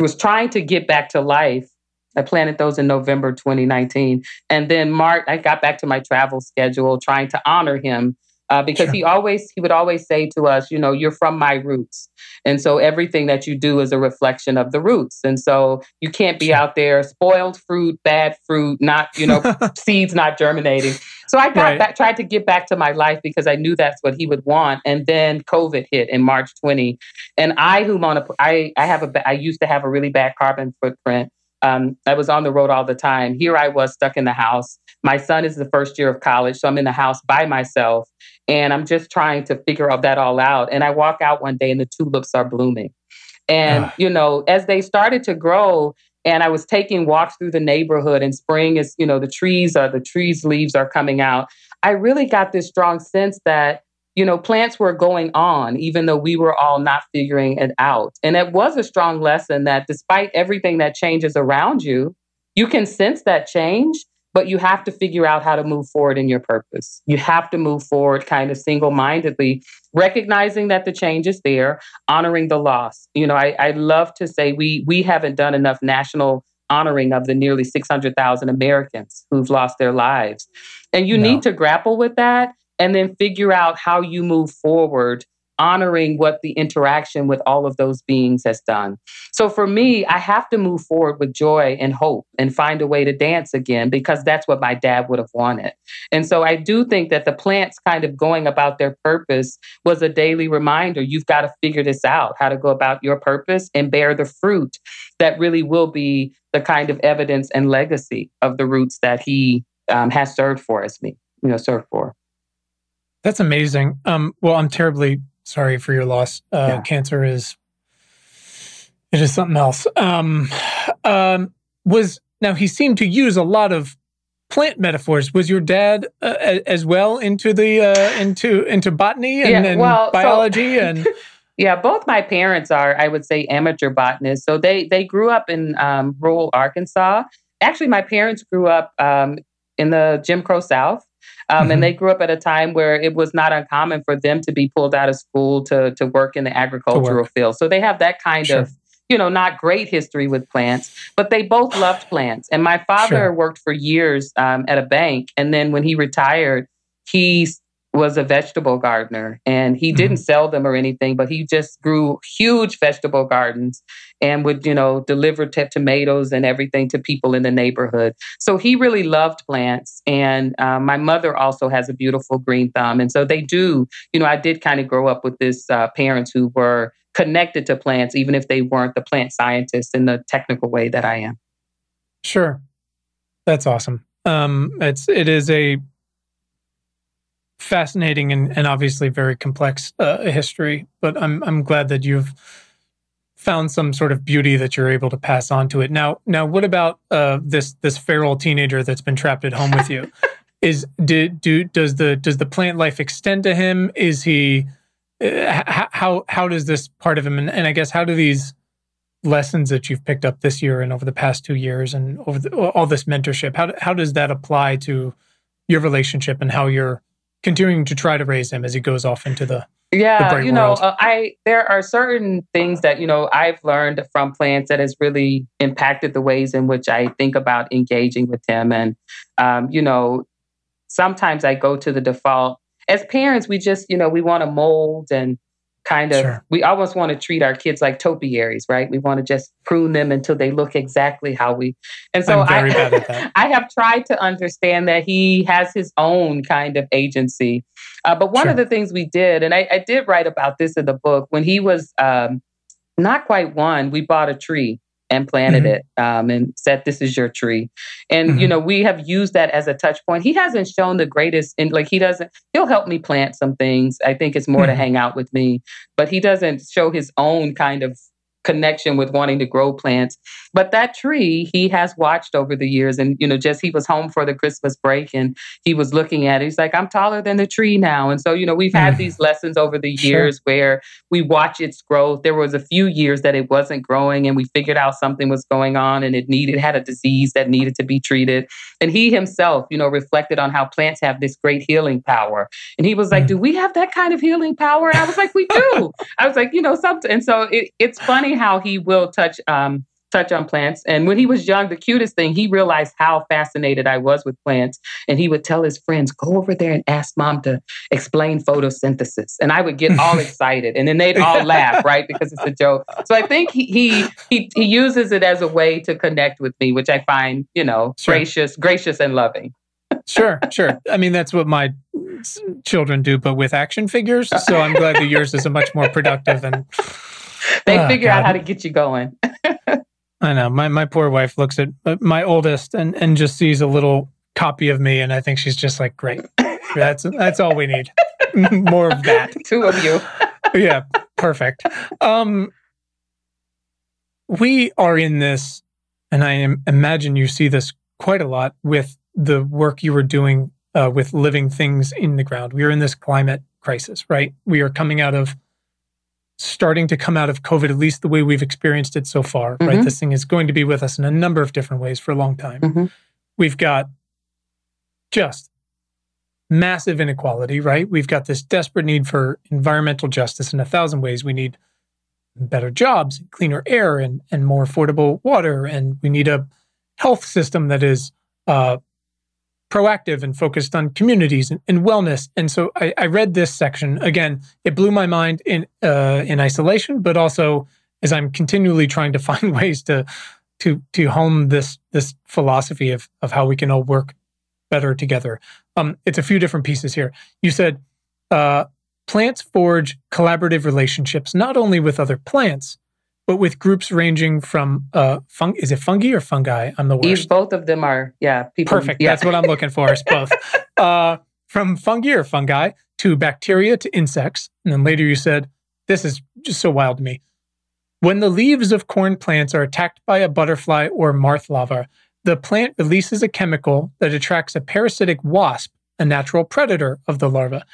was trying to get back to life. I planted those in November 2019 and then March I got back to my travel schedule trying to honor him uh, because sure. he always he would always say to us, you know, you're from my roots, and so everything that you do is a reflection of the roots, and so you can't be out there spoiled fruit, bad fruit, not you know seeds not germinating. So I got right. back, tried to get back to my life because I knew that's what he would want, and then COVID hit in March 20, and I who on a I I have a I used to have a really bad carbon footprint. Um, I was on the road all the time. Here I was stuck in the house. My son is the first year of college, so I'm in the house by myself. And I'm just trying to figure all that all out. And I walk out one day and the tulips are blooming. And, ah. you know, as they started to grow, and I was taking walks through the neighborhood, and spring is, you know, the trees are, the trees' leaves are coming out. I really got this strong sense that, you know, plants were going on, even though we were all not figuring it out. And it was a strong lesson that despite everything that changes around you, you can sense that change but you have to figure out how to move forward in your purpose. You have to move forward kind of single mindedly, recognizing that the change is there, honoring the loss. You know, I, I love to say we we haven't done enough national honoring of the nearly 600,000 Americans who've lost their lives. And you no. need to grapple with that and then figure out how you move forward honoring what the interaction with all of those beings has done. So for me, I have to move forward with joy and hope and find a way to dance again because that's what my dad would have wanted. And so I do think that the plants kind of going about their purpose was a daily reminder you've got to figure this out, how to go about your purpose and bear the fruit that really will be the kind of evidence and legacy of the roots that he um, has served for us, me, you know, served for. That's amazing. Um, well, I'm terribly sorry for your loss. Uh, yeah. Cancer is it is something else. Um, um, was now he seemed to use a lot of plant metaphors. Was your dad uh, as well into the uh, into into botany and, yeah, and well, biology so, and? Yeah, both my parents are, I would say, amateur botanists. So they they grew up in um, rural Arkansas. Actually, my parents grew up um, in the Jim Crow South. Um, mm-hmm. And they grew up at a time where it was not uncommon for them to be pulled out of school to, to work in the agricultural field. So they have that kind sure. of, you know, not great history with plants, but they both loved plants. And my father sure. worked for years um, at a bank. And then when he retired, he was a vegetable gardener and he didn't mm-hmm. sell them or anything, but he just grew huge vegetable gardens and would, you know, deliver t- tomatoes and everything to people in the neighborhood. So he really loved plants. And um, my mother also has a beautiful green thumb. And so they do, you know, I did kind of grow up with this uh, parents who were connected to plants, even if they weren't the plant scientists in the technical way that I am. Sure. That's awesome. Um, it's, it is a, fascinating and, and obviously very complex uh, history. But I'm I'm glad that you've found some sort of beauty that you're able to pass on to it. Now, now, what about uh, this this feral teenager that's been trapped at home with you? Is did do does the does the plant life extend to him? Is he uh, how how does this part of him and, and I guess how do these lessons that you've picked up this year and over the past two years and over the, all this mentorship how how does that apply to your relationship and how you're continuing to try to raise him as he goes off into the yeah the you know uh, i there are certain things that you know i've learned from plants that has really impacted the ways in which i think about engaging with him. And um, you know sometimes i go to the default. As parents we just you know we want to mold and kind of sure. we almost want to treat our kids like topiaries right we want to just prune them until they look exactly how we and so I, I have tried to understand that he has his own kind of agency uh, but one sure. of the things we did and I, I, did write about this in the book when he was um, not quite one we bought a tree and planted mm-hmm. it um, and said, "This is your tree." And mm-hmm. you know, we have used that as a touch point. He hasn't shown the greatest, in like he doesn't. He'll help me plant some things. I think it's more mm-hmm. to hang out with me, but he doesn't show his own kind of connection with wanting to grow plants. But that tree he has watched over the years. And, you know, just he was home for the Christmas break and he was looking at it. He's like, I'm taller than the tree now. And so, you know, we've had mm. these lessons over the years sure. where we watch its growth. There was a few years that it wasn't growing and we figured out something was going on and it needed, had a disease that needed to be treated. And he himself, you know, reflected on how plants have this great healing power. And he was like, mm. Do we have that kind of healing power? And I was like, We do. I was like, you know, something. And so it, it's funny how he will touch um, touch on plants. And when he was young, the cutest thing, he realized how fascinated I was with plants. And he would tell his friends, go over there and ask mom to explain photosynthesis. And I would get all excited. And then they'd all laugh, right? Because it's a joke. So I think he, he he he uses it as a way to connect with me, which I find, you know, sure. gracious, gracious and loving. sure, sure. I mean, that's what my children do, but with action figures. So I'm glad that yours is a much more productive and they oh, figure God. out how to get you going. I know. My my poor wife looks at uh, my oldest and and just sees a little copy of me, and I think she's just like, "Great, that's that's all we need. More of that." Two of you. yeah, perfect. Um, we are in this, and I am, imagine you see this quite a lot with the work you were doing uh, with living things in the ground. We are in this climate crisis, right? We are coming out of starting to come out of COVID, at least the way we've experienced it so far, mm-hmm. right? This thing is going to be with us in a number of different ways for a long time. Mm-hmm. We've got just massive inequality, right? We've got this desperate need for environmental justice in a thousand ways. We need better jobs, cleaner air, and, and more affordable water. And we need a health system that is uh, proactive and focused on communities and, and wellness. And so I, I, read this section again. It blew my mind in uh, in isolation, but also as I'm continually trying to find ways to to to hone this this philosophy of of how we can all work better together. Um, it's a few different pieces here. You said uh, plants forge collaborative relationships not only with other plants but with groups ranging from uh, fung- is it fungi or fungi? I'm the worst. Both of them are, yeah. People, Perfect. Yeah. That's what I'm looking for. Is both uh, from fungi or fungi to bacteria to insects, and then later you said this is just so wild to me. When the leaves of corn plants are attacked by a butterfly or moth larva, the plant releases a chemical that attracts a parasitic wasp, a natural predator of the larva.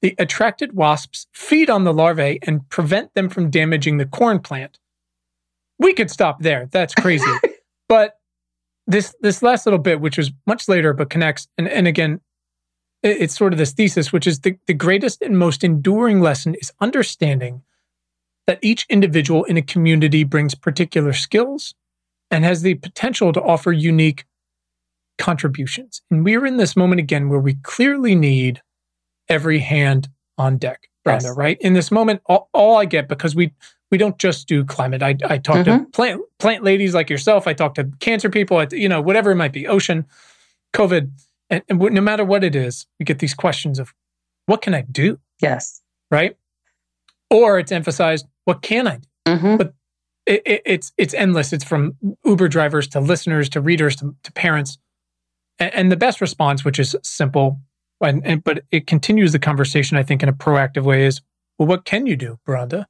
The attracted wasps feed on the larvae and prevent them from damaging the corn plant we could stop there. That's crazy. but this this last little bit, which was much later, but connects, and, and again, it, it's sort of this thesis, which is the, the greatest and most enduring lesson is understanding that each individual in a community brings particular skills and has the potential to offer unique contributions. And we're in this moment again where we clearly need every hand on deck, Beronda, yes. right? In this moment, all, all I get because we we don't just do climate. I, I talk mm-hmm. to plant plant ladies like yourself. I talk to cancer people. you know, whatever it might be, ocean, COVID, and, and no matter what it is, we get these questions of, what can I do? Yes. Right. Or it's emphasized, what can I do? Mm-hmm. But it, it, it's it's endless. It's from Uber drivers to listeners to readers to, to parents, and, and, the best response, which is simple, and, and but it continues the conversation. I think in a proactive way is, well, what can you do, Beronda?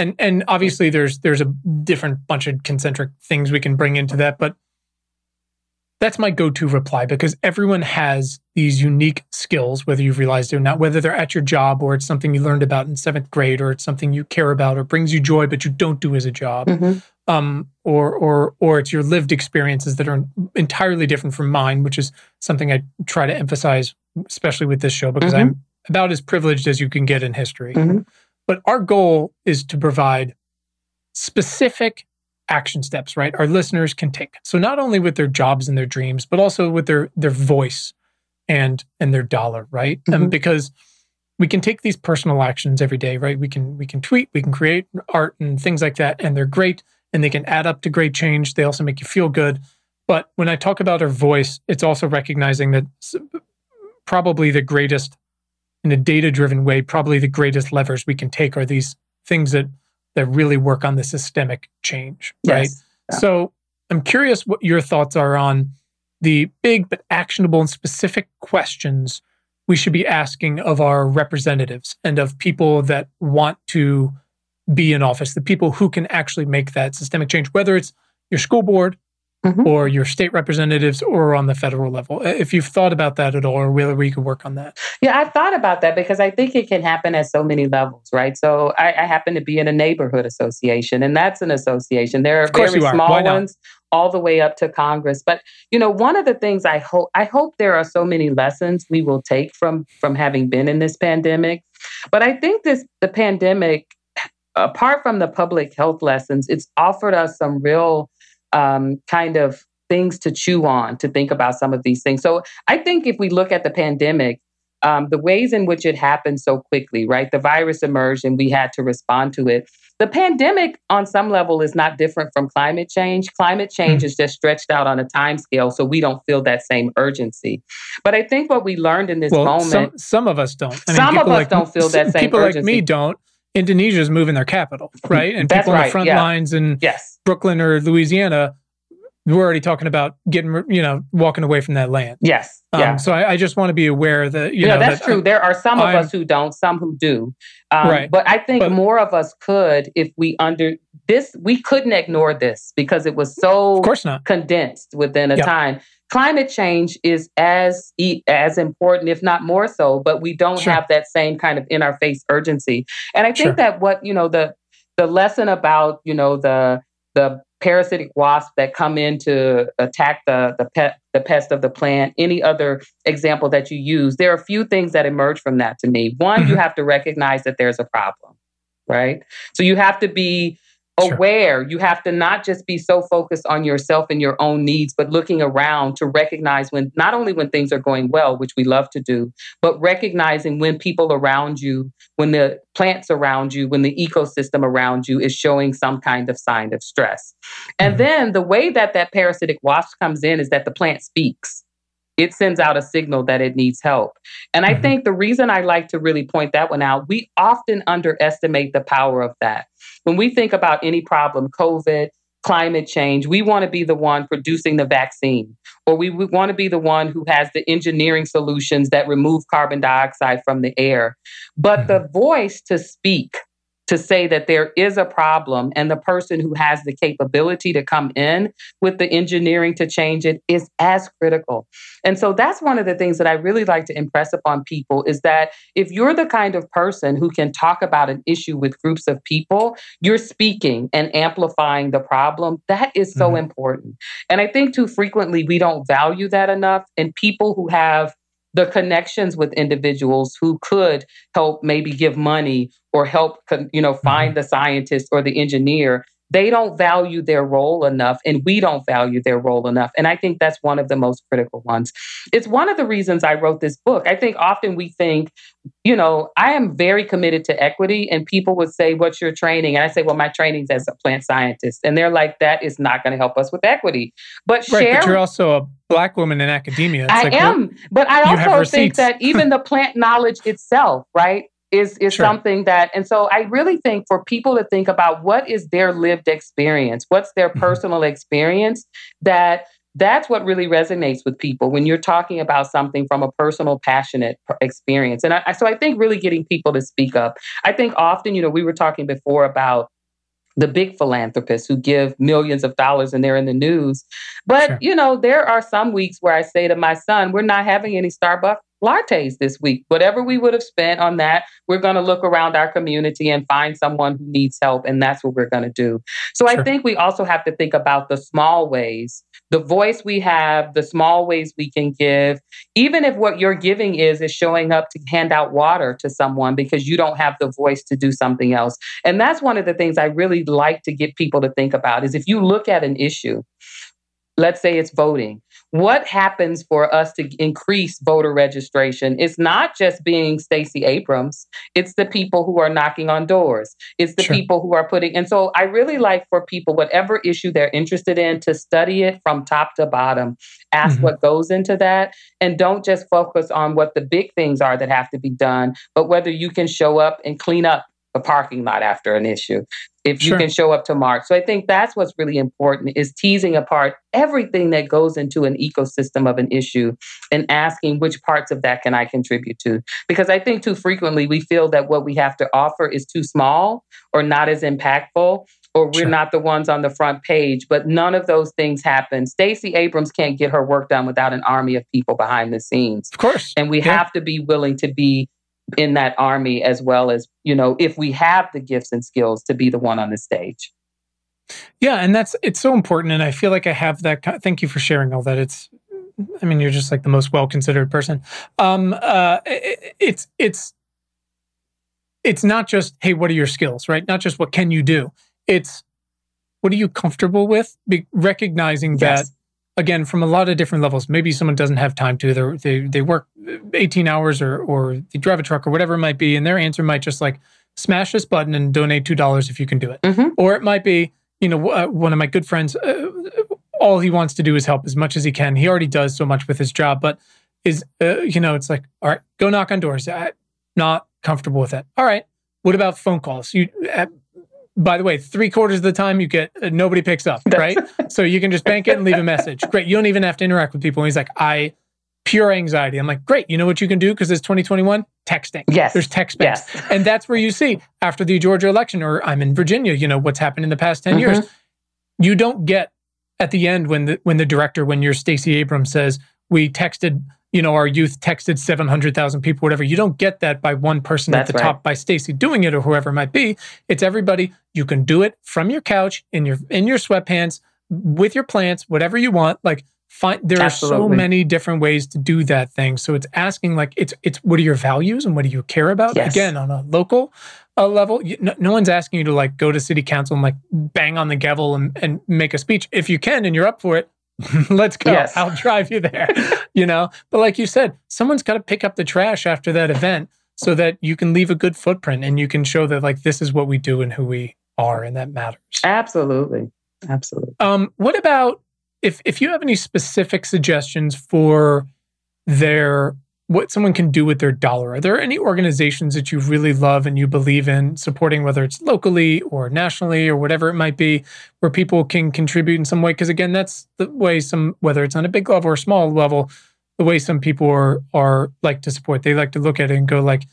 And and obviously there's there's a different bunch of concentric things we can bring into that but that's my go-to reply because everyone has these unique skills whether you've realized it or not whether they're at your job or it's something you learned about in seventh grade or it's something you care about or brings you joy but you don't do as a job mm-hmm. um, or or or it's your lived experiences that are entirely different from mine which is something i try to emphasize especially with this show because mm-hmm. i'm about as privileged as you can get in history mm-hmm. But our goal is to provide specific action steps, right? Our listeners can take. So not only with their jobs and their dreams, but also with their their voice and and their dollar, right? Mm-hmm. Um, because we can take these personal actions every day, right? We can we can tweet, we can create art and things like that, and they're great and they can add up to great change. They also make you feel good. But when I talk about our voice, it's also recognizing that probably the greatest in a data driven way, probably the greatest levers we can take are these things that that really work on the systemic change, yes. right? Yeah. So I'm curious what your thoughts are on the big but actionable and specific questions we should be asking of our representatives and of people that want to be in office, the people who can actually make that systemic change, whether it's your school board, mm-hmm. or your state representatives or on the federal level. If you've thought about that at all, or whether we could work on that. Yeah, I've thought about that because I think it can happen at so many levels, right? So I, I happen to be in a neighborhood association, and that's an association. There are very small ones all the way up to Congress. But you know, one of the things I hope I hope there are so many lessons we will take from from having been in this pandemic. But I think this the pandemic apart from the public health lessons, it's offered us some real um, kind of things to chew on to think about some of these things. So I think if we look at the pandemic, um, the ways in which it happened so quickly, right? The virus emerged and we had to respond to it. The pandemic, on some level, is not different from climate change. Climate change mm-hmm. is just stretched out on a time scale, so we don't feel that same urgency. But I think what we learned in this well, moment, some, some, of us don't. I mean, some of us like, don't feel that same. People urgency. like me don't. Indonesia is moving their capital, right? And That's people right, on the front yeah. lines in yes. Brooklyn or Louisiana, we're already talking about getting, you know, walking away from that land. Yes. Um, yeah. So I, I, just want to be aware that, you yeah, know, that's that true. I, there are some of I'm, us who don't, some who do. Um, right. But I think but, more of us could if we under this, we couldn't ignore this because it was so of course not. condensed within a yep. time climate change is as as important if not more so but we don't sure. have that same kind of in our face urgency and i think sure. that what you know the the lesson about you know the the parasitic wasps that come in to attack the the pet the pest of the plant any other example that you use there are a few things that emerge from that to me one mm-hmm. you have to recognize that there's a problem right so you have to be sure. aware. You have to not just be so focused on yourself and your own needs, but looking around to recognize when not only when things are going well, which we love to do, but recognizing when people around you, when the plants around you, when the ecosystem around you is showing some kind of sign of stress. And mm-hmm. then the way that that parasitic wasp comes in is that the plant speaks it sends out a signal that it needs help. And I mm-hmm. think the reason I like to really point that one out, we often underestimate the power of that. When we think about any problem, COVID, climate change, we want to be the one producing the vaccine, or we, we want to be the one who has the engineering solutions that remove carbon dioxide from the air. But mm-hmm. the voice to speak, to say that there is a problem and the person who has the capability to come in with the engineering to change it is as critical. And so that's one of the things that I really like to impress upon people is that if you're the kind of person who can talk about an issue with groups of people, you're speaking and amplifying the problem. That is so mm-hmm. important. And I think too frequently we don't value that enough. And people who have the connections with individuals who could help maybe give money or help you know find mm-hmm. the scientist or the engineer they don't value their role enough and we don't value their role enough and i think that's one of the most critical ones. It's one of the reasons i wrote this book. I think often we think you know i am very committed to equity and people would say what's your training? And i say well my training's as a plant scientist and they're like that is not going to help us with equity. But right, share but you're also a black woman in academia. It's i like, am but i also think that even the plant knowledge itself right is is sure. something that and so i really think for people to think about what is their lived experience what's their mm-hmm. personal experience that that's what really resonates with people when you're talking about something from a personal passionate experience and I, so i think really getting people to speak up i think often you know we were talking before about the big philanthropists who give millions of dollars and they're in the news. But, sure. you know, there are some weeks where I say to my son, we're not having any Starbucks lattes this week. Whatever we would have spent on that, we're going to look around our community and find someone who needs help. And that's what we're going to do. So sure. I think we also have to think about the small ways, the voice we have, the small ways we can give. Even if what you're giving is, is showing up to hand out water to someone because you don't have the voice to do something else. And that's one of the things I really like to get people to think about is if you look at an issue, let's say it's voting what happens for us to increase voter registration It's not just being Stacey Abrams, it's the people who are knocking on doors. It's the sure. people who are putting and so I really like for people whatever issue they're interested in to study it from top to bottom. Ask mm-hmm. what goes into that and don't just focus on what the big things are that have to be done, but whether you can show up and clean up a parking lot after an issue if you sure. can show up to mark so i think that's what's really important is teasing apart everything that goes into an ecosystem of an issue and asking which parts of that can i contribute to because i think too frequently we feel that what we have to offer is too small or not as impactful or we're sure. not the ones on the front page but none of those things happen stacey abrams can't get her work done without an army of people behind the scenes of course and we yeah. have to be willing to be in that army as well as you know if we have the gifts and skills to be the one on the stage. Yeah and that's it's so important and i feel like i have that thank you for sharing all that. It's i mean you're just like the most well considered person. Um uh it, it's it's it's not just hey what are your skills right? Not just what can you do. It's what are you comfortable with? Be- recognizing yes. that again from a lot of different levels. Maybe someone doesn't have time to. They they work 18 hours or or they drive a truck or whatever it might be and their answer might just like smash this button and donate two dollars if you can do it. Mm-hmm. or it might be you know uh, one of my good friends uh, all he wants to do is help as much as he can. He already does so much with his job but is uh, you know it's like all right go knock on doors. I'm not comfortable with that. All right what about phone calls? You uh, by the way, three quarters of the time you get uh, nobody picks up, right? so you can just bank it and leave a message. Great. You don't even have to interact with people. And he's like, I pure anxiety. I'm like, great. You know what you can do because it's 2021? Texting. Yes. There's text banks. Yes. and that's where you see after the Georgia election, or I'm in Virginia, you know, what's happened in the past 10 mm-hmm. years. You don't get at the end when the when the director, when your Stacey Abrams says, we texted you know, our youth texted 700,000 people, whatever. You don't get that by one person That's at the right. top by Stacey doing it or whoever it might be. It's everybody. You can do it from your couch in your in your sweatpants with your plants, whatever you want. Like find there Absolutely. are so many different ways to do that thing. So it's asking like it's it's what are your values and what do you care about? Yes. Again, on a local uh, level, you, no, no, one's asking you to like go to city council and like bang on the gavel and, and make a speech. If you can and you're up for it, let's go. Yes. I'll drive you there. you know, but like you said, someone's got to pick up the trash after that event so that you can leave a good footprint and you can show that like this is what we do and who we are and that matters. Absolutely. Absolutely. Um, what about if if you have any specific suggestions for their what someone can do with their dollar? Are there any organizations that you really love and you believe in supporting, whether it's locally or nationally or whatever it might be, where people can contribute in some way? Because again, that's the way some, whether it's on a big level or a small level, the way some people are are like to support. They like to look at it and go like,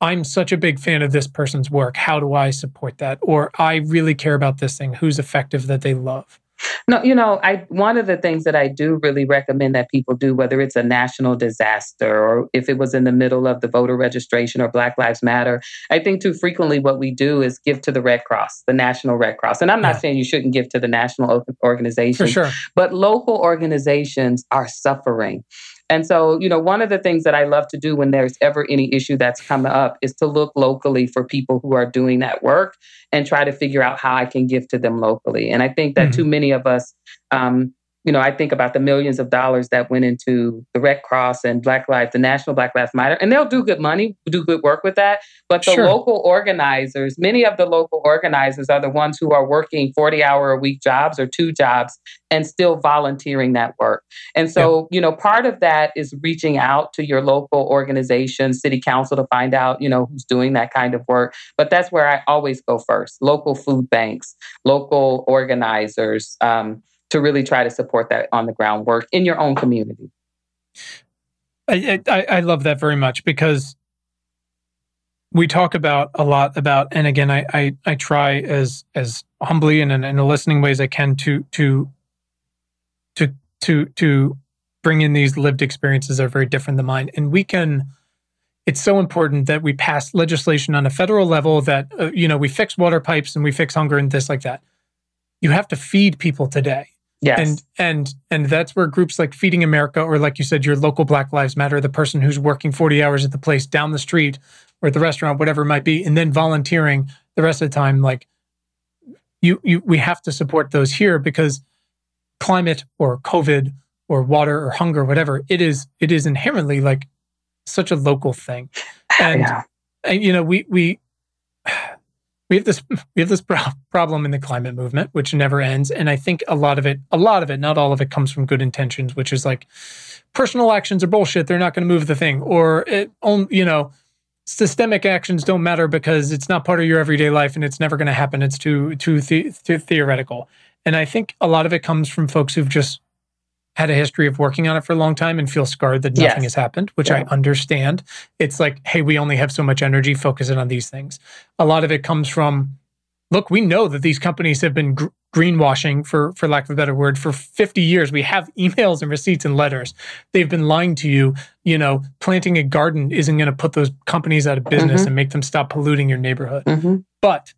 I'm such a big fan of this person's work. How do I support that? Or I really care about this thing. Who's effective that they love? No, you know, I one of the things that I do really recommend that people do, whether it's a national disaster or if it was in the middle of the voter registration or Black Lives Matter, I think too frequently what we do is give to the Red Cross, the National Red Cross. And I'm not yeah. saying you shouldn't give to the national organization, sure. but local organizations are suffering. And so, you know, one of the things that I love to do when there's ever any issue that's come up is to look locally for people who are doing that work and try to figure out how I can give to them locally. And I think that mm-hmm. too many of us um, you know, I think about the millions of dollars that went into the Red Cross and Black Lives, the National Black Lives Matter, and they'll do good money, do good work with that. But the sure. local organizers, many of the local organizers are the ones who are working 40 hour a week jobs or two jobs and still volunteering that work. And so, yeah. you know, part of that is reaching out to your local organization, city council to find out, you know, who's doing that kind of work. But that's where I always go first local food banks, local organizers. Um, to really try to support that on the ground work in your own community. I, I, I love that very much because we talk about a lot about, and again, I, I, I try as as humbly and in, in the listening ways I can to to to to to bring in these lived experiences that are very different than mine, and we can. It's so important that we pass legislation on a federal level that uh, you know we fix water pipes and we fix hunger and this like that. You have to feed people today Yes. And and and that's where groups like Feeding America or like you said, your local Black Lives Matter, the person who's working 40 hours at the place down the street or at the restaurant, whatever it might be, and then volunteering the rest of the time, like you you we have to support those here because climate or COVID or water or hunger, whatever, it is it is inherently like such a local thing. And, yeah. and you know, we we we have this we have this pro- problem in the climate movement which never ends and i think a lot of it a lot of it not all of it comes from good intentions which is like personal actions are bullshit they're not going to move the thing or it you know systemic actions don't matter because it's not part of your everyday life and it's never going to happen it's too too, the, too theoretical. And i think a lot of it comes from folks who've just had a history of working on it for a long time and feel scarred that nothing yes. has happened, which yeah. I understand. It's like, hey, we only have so much energy, focus it on these things. A lot of it comes from, look, we know that these companies have been gr- greenwashing, for for lack of a better word, for 50 years. We have emails and receipts and letters. They've been lying to you. You know, planting a garden isn't going to put those companies out of business mm-hmm. and make them stop polluting your neighborhood. Mm-hmm. But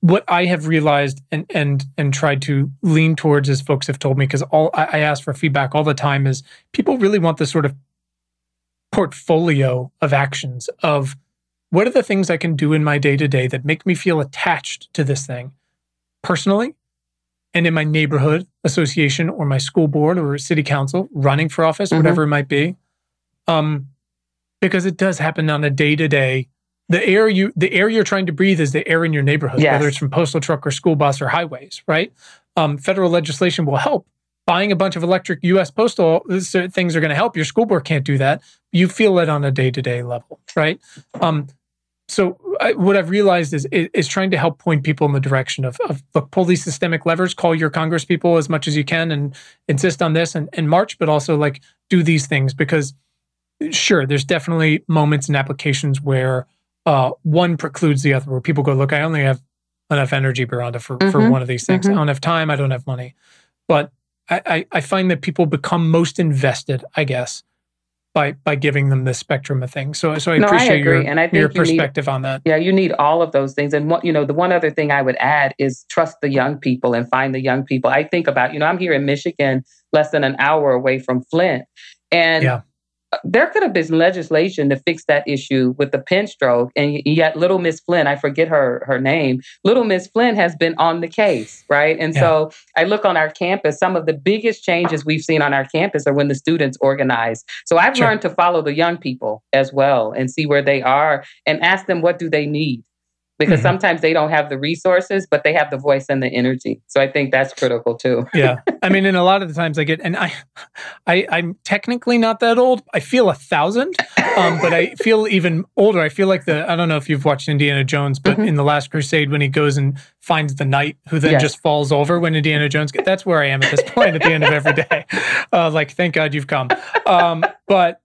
what I have realized and and and tried to lean towards as folks have told me because all I, I ask for feedback all the time is people really want this sort of portfolio of actions of what are the things I can do in my day to day that make me feel attached to this thing personally and in my neighborhood association or my school board or city council running for office, mm-hmm. whatever it might be. Um, because it does happen on a day to day the air you the air you're trying to breathe is the air in your neighborhood, yes. whether it's from postal truck or school bus or highways, right? Um, federal legislation will help. Buying a bunch of electric U.S. postal things are going to help. Your school board can't do that. You feel it on a day to day level, right? Um, so I, what I've realized is, is, is trying to help point people in the direction of, of look, pull these systemic levers, call your Congress people as much as you can, and insist on this and, and march, but also like do these things because sure, there's definitely moments and applications where uh, one precludes the other, where people go, look, I only have enough energy, Beronda, for, mm-hmm. for one of these things. Mm-hmm. I don't have time. I don't have money. But I, I, I find that people become most invested, I guess, by by giving them this spectrum of things. So so I no, appreciate I your and I think your perspective need, on that. Yeah, you need all of those things. And what you know, the one other thing I would add is trust the young people and find the young people. I think about, you know, I'm here in Michigan, less than an hour away from Flint. And yeah there could have been legislation to fix that issue with the pen stroke and yet little miss Flint i forget her her name little miss Flint has been on the case right and yeah. so i look on our campus some of the biggest changes we've seen on our campus are when the students organize so i've sure. learned to follow the young people as well and see where they are and ask them what do they need because mm-hmm. sometimes they don't have the resources, but they have the voice and the energy. So I think that's critical too. yeah, I mean, and a lot of the times I get, and I, I, I'm technically not that old. I feel a thousand, um, but I feel even older. I feel like the I don't know if you've watched Indiana Jones, but mm-hmm. in the Last Crusade when he goes and finds the knight who then yes. just falls over when Indiana Jones. Gets, that's where I am at this point at the end of every day. Uh, like, thank God you've come. Um, but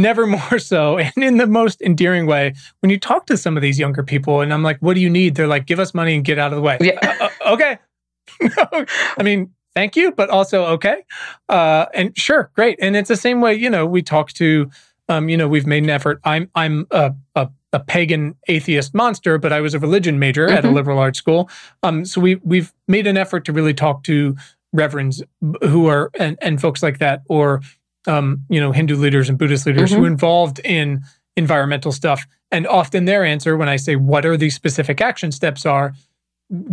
never more so and in the most endearing way. When you talk to some of these younger people and i'm like what do you need? They're like give us money and get out of the way. Yeah. uh, uh okay. I mean thank you but also okay. Uh, and sure great. And it's the same way you know we talk to um, you know we've made an effort. I'm i'm a, a, a pagan atheist monster but i was a religion major mm-hmm. at a mm-hmm. liberal arts school. Um, so we we've made an effort to really talk to reverends who are and, and folks like that or um, you know, Hindu leaders and Buddhist leaders mm-hmm. who are involved in environmental stuff. And often their answer when I say, what are these specific action steps are,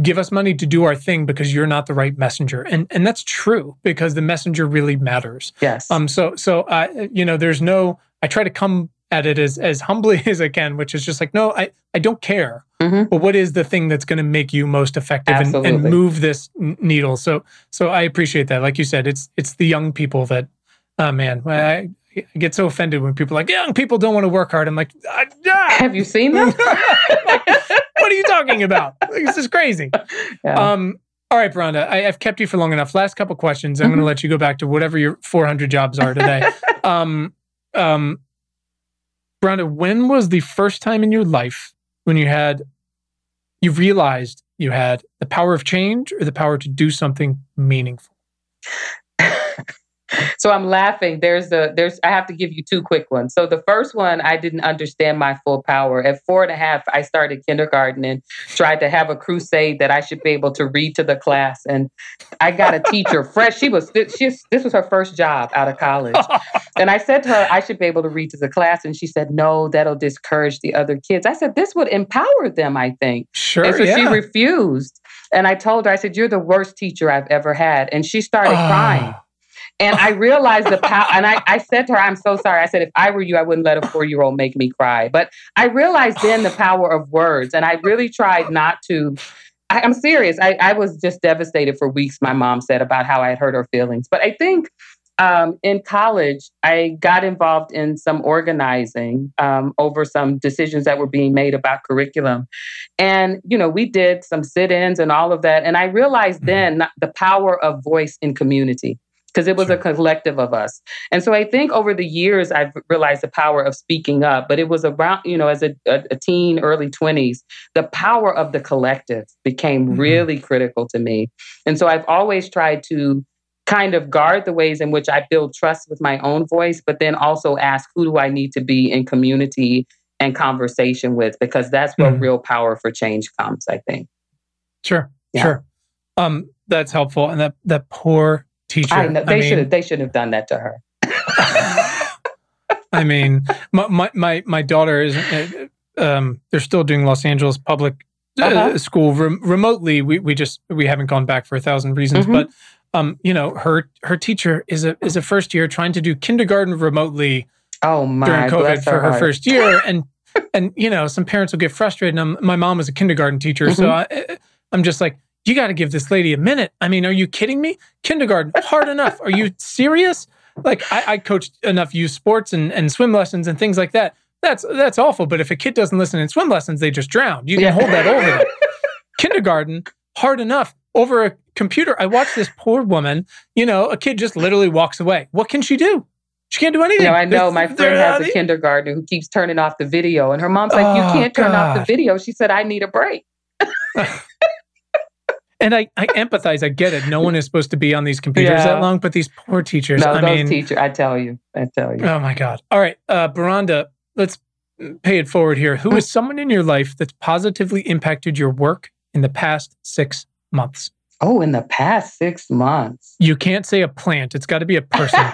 give us money to do our thing because you're not the right messenger. And and that's true because the messenger really matters. Yes. Um so so uh, you know there's no I try to come at it as as humbly as I can, which is just like, no, I I don't care. Mm-hmm. But what is the thing that's going to make you most effective and, and, move this needle? So so I appreciate that. Like you said, it's it's the young people that Oh man, I, I get so offended when people are like young people don't want to work hard. I'm like, ah, have you seen them? what are you talking about? this is crazy. Yeah. Um, all right, Beronda, I, have kept you for long enough. Last couple questions. I'm mm-hmm. going to let you go back to whatever your 400 jobs are today. um, um, when was the first time in your life when you had, you realized you had the power of change or the power to do something meaningful? so I'm laughing. There's a there's I have to give you two quick ones. So the first one, I didn't understand my full power. At four and a half, I started kindergarten and tried to have a crusade that I should be able to read to the class. And I got a teacher fresh. She was she, this was her first job out of college. and I said to her, I should be able to read to the class. And she said, No, that'll discourage the other kids. I said, This would empower them, I think. Sure. And so yeah. she refused. And I told her, I said, You're the worst teacher I've ever had. And she started oh. crying. And I realized the power, and I, I said to her, I'm so sorry. I said, if I were you, I wouldn't let a four year old make me cry. But I realized then the power of words. And I really tried not to. I, am serious. I, I was just devastated for weeks, my mom said, about how I had hurt her feelings. But I think um, in college, I got involved in some organizing um, over some decisions that were being made about curriculum. And, you know, we did some sit ins and all of that. And I realized mm-hmm. then the power of voice in community because it was sure. a collective of us. And so I think over the years, I've realized the power of speaking up, but it was around, you know, as a, a, teen, early 20s, the power of the collective became mm-hmm. really critical to me. And so I've always tried to kind of guard the ways in which I build trust with my own voice, but then also ask who do I need to be in community and conversation with, because that's where mm-hmm. real power for change comes, I think. Sure, yeah. sure. Um, that's helpful. And that that poor teacher. I know they should have they shouldn't have done that to her. I mean, my, my my my daughter is uh, um, they're still doing Los Angeles public uh, uh-huh. school rem- remotely. We we just we haven't gone back for a thousand reasons, mm-hmm. but um, you know, her her teacher is a is a first year trying to do kindergarten remotely. Oh my! During COVID for her, her first year, and and you know, some parents will get frustrated. And I'm, my mom was a kindergarten teacher, mm-hmm. so I, I'm just like, you got to give this lady a minute. I mean, are you kidding me? Kindergarten, hard enough. Are you serious? Like, I, I coached enough youth sports and, and swim lessons and things like that. That's that's awful. But if a kid doesn't listen in swim lessons, they just drown. You can yeah. hold that over them. Kindergarten, hard enough. Over a computer, I watched this poor woman. You know, a kid just literally walks away. What can she do? She can't do anything. No, I know. My friend has a kindergartner who keeps turning off the video, and her mom's like, "You oh, can't turn God. off the video." She said, "I need a break." and I, I empathize. I get it. No one is supposed to be on these computers yeah. that long, but these poor teachers. No, I those mean, teachers. I tell you. I tell you. Oh my God. All right, uh, Beronda. Let's pay it forward here. Who is someone in your life that's positively impacted your work in the past six months? Oh, in the past six months. You can't say a plant. It's got to be a person.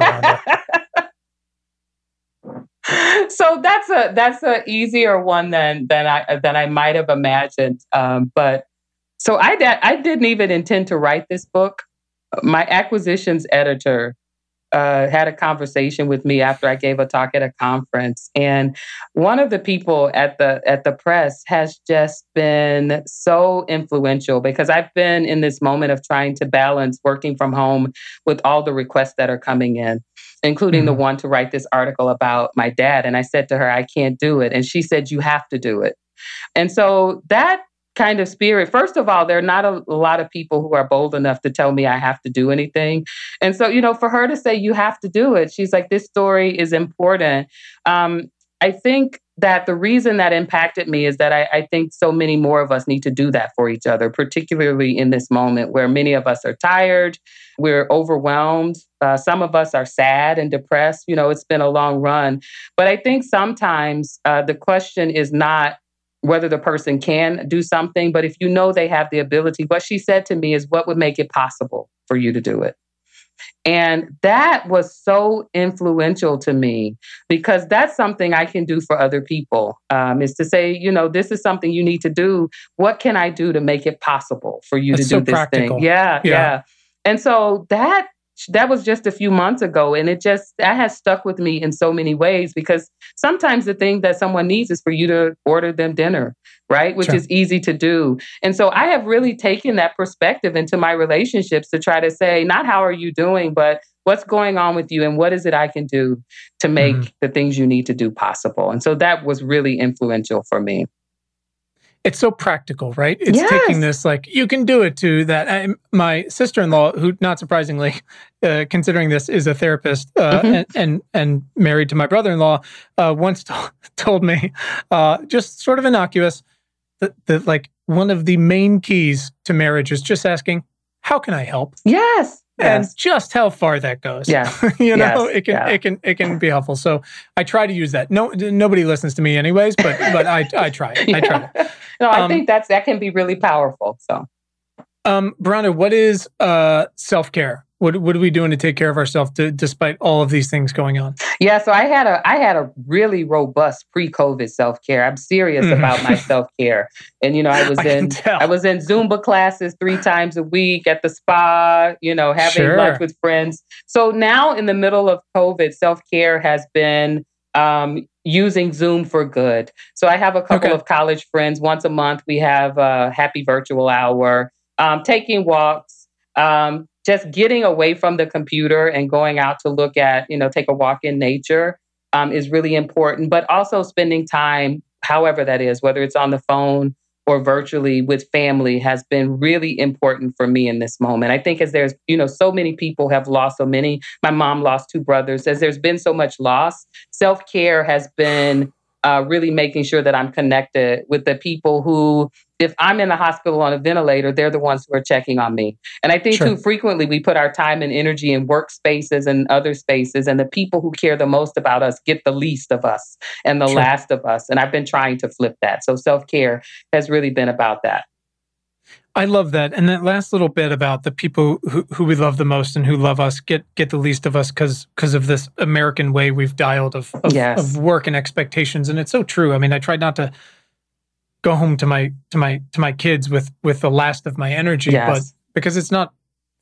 so that's a that's a easier one than than I than I might have imagined. Um, but so I I didn't even intend to write this book. My acquisitions editor uh, had a conversation with me after I gave a talk at a conference, and one of the people at the at the press has just been so influential because I've been in this moment of trying to balance working from home with all the requests that are coming in, including mm-hmm. the one to write this article about my dad. And I said to her, I can't do it, and she said, You have to do it. And so that kind of spirit. First of all, there are not a, lot of people who are bold enough to tell me I have to do anything. And so, you know, for her to say you have to do it, she's like, this story is important. Um, I think that the reason that impacted me is that I, I, think so many more of us need to do that for each other, particularly in this moment where many of us are tired, we're overwhelmed. Uh, some of us are sad and depressed. You know, it's been a long run. But I think sometimes uh, the question is not whether the person can do something, but if you know they have the ability, what she said to me is what would make it possible for you to do it. And that was so influential to me because that's something I can do for other people. Um, is to say, you know, this is something you need to do. What can I do to make it possible for you that's to do so this practical. thing? Yeah, yeah, yeah. And so that that was just a few months ago and it just that has stuck with me in so many ways because sometimes the thing that someone needs is for you to order them dinner right which sure. is easy to do and so i have really taken that perspective into my relationships to try to say not how are you doing but what's going on with you and what is it i can do to make mm-hmm. the things you need to do possible and so that was really influential for me it's so practical, right? It's yes. taking this like you can do it to that. I, my sister-in-law, who not surprisingly, uh, considering this is a therapist uh, mm-hmm. and, and, and married to my brother-in-law, uh, once t- told me, uh, just sort of innocuous, that, that like one of the main keys to marriage is just asking, "How can I help?" Yes and just how far that goes. Yeah, you know, yes. it can yeah. it can it can be helpful. So I try to use that. No, nobody listens to me anyways, but but I I try. yeah. I try. No, I um, think that's that can be really powerful. So, um, Beronda, what is uh self care? What what are we doing to take care of ourselves to, despite all of these things going on? Yeah, so I had a I had a really robust pre-COVID self-care. I'm serious mm-hmm. about my self-care. And you know, I was I in I was in Zumba classes 3 times a week at the spa, you know, having sure. lunch with friends. So now in the middle of COVID, self-care has been um, using Zoom for good. So I have a couple okay. of college friends. Once a month, we have a happy virtual hour, um, taking walks, um, just getting away from the computer and going out to look at, you know, take a walk in nature um, is really important, but also spending time, however that is, whether it's on the phone or virtually with family has been really important for me in this moment. I think as there's, you know, so many people have lost so many. My mom lost two brothers. As there's been so much loss, self care has been uh, really making sure that I'm connected with the people who, if I'm in the hospital on a ventilator, they're the ones who are checking on me. And I think sure. too frequently we put our time and energy in workspaces and other spaces, and the people who care the most about us get the least of us and the sure. last of us. And I've been trying to flip that. So self care has really been about that. I love that, and that last little bit about the people who, who we love the most and who love us get get the least of us because because of this American way we've dialed of of, yes. of, work and expectations, and it's so true. I mean, I tried not to go home to my to my to my kids with with the last of my energy, yes. but because it's not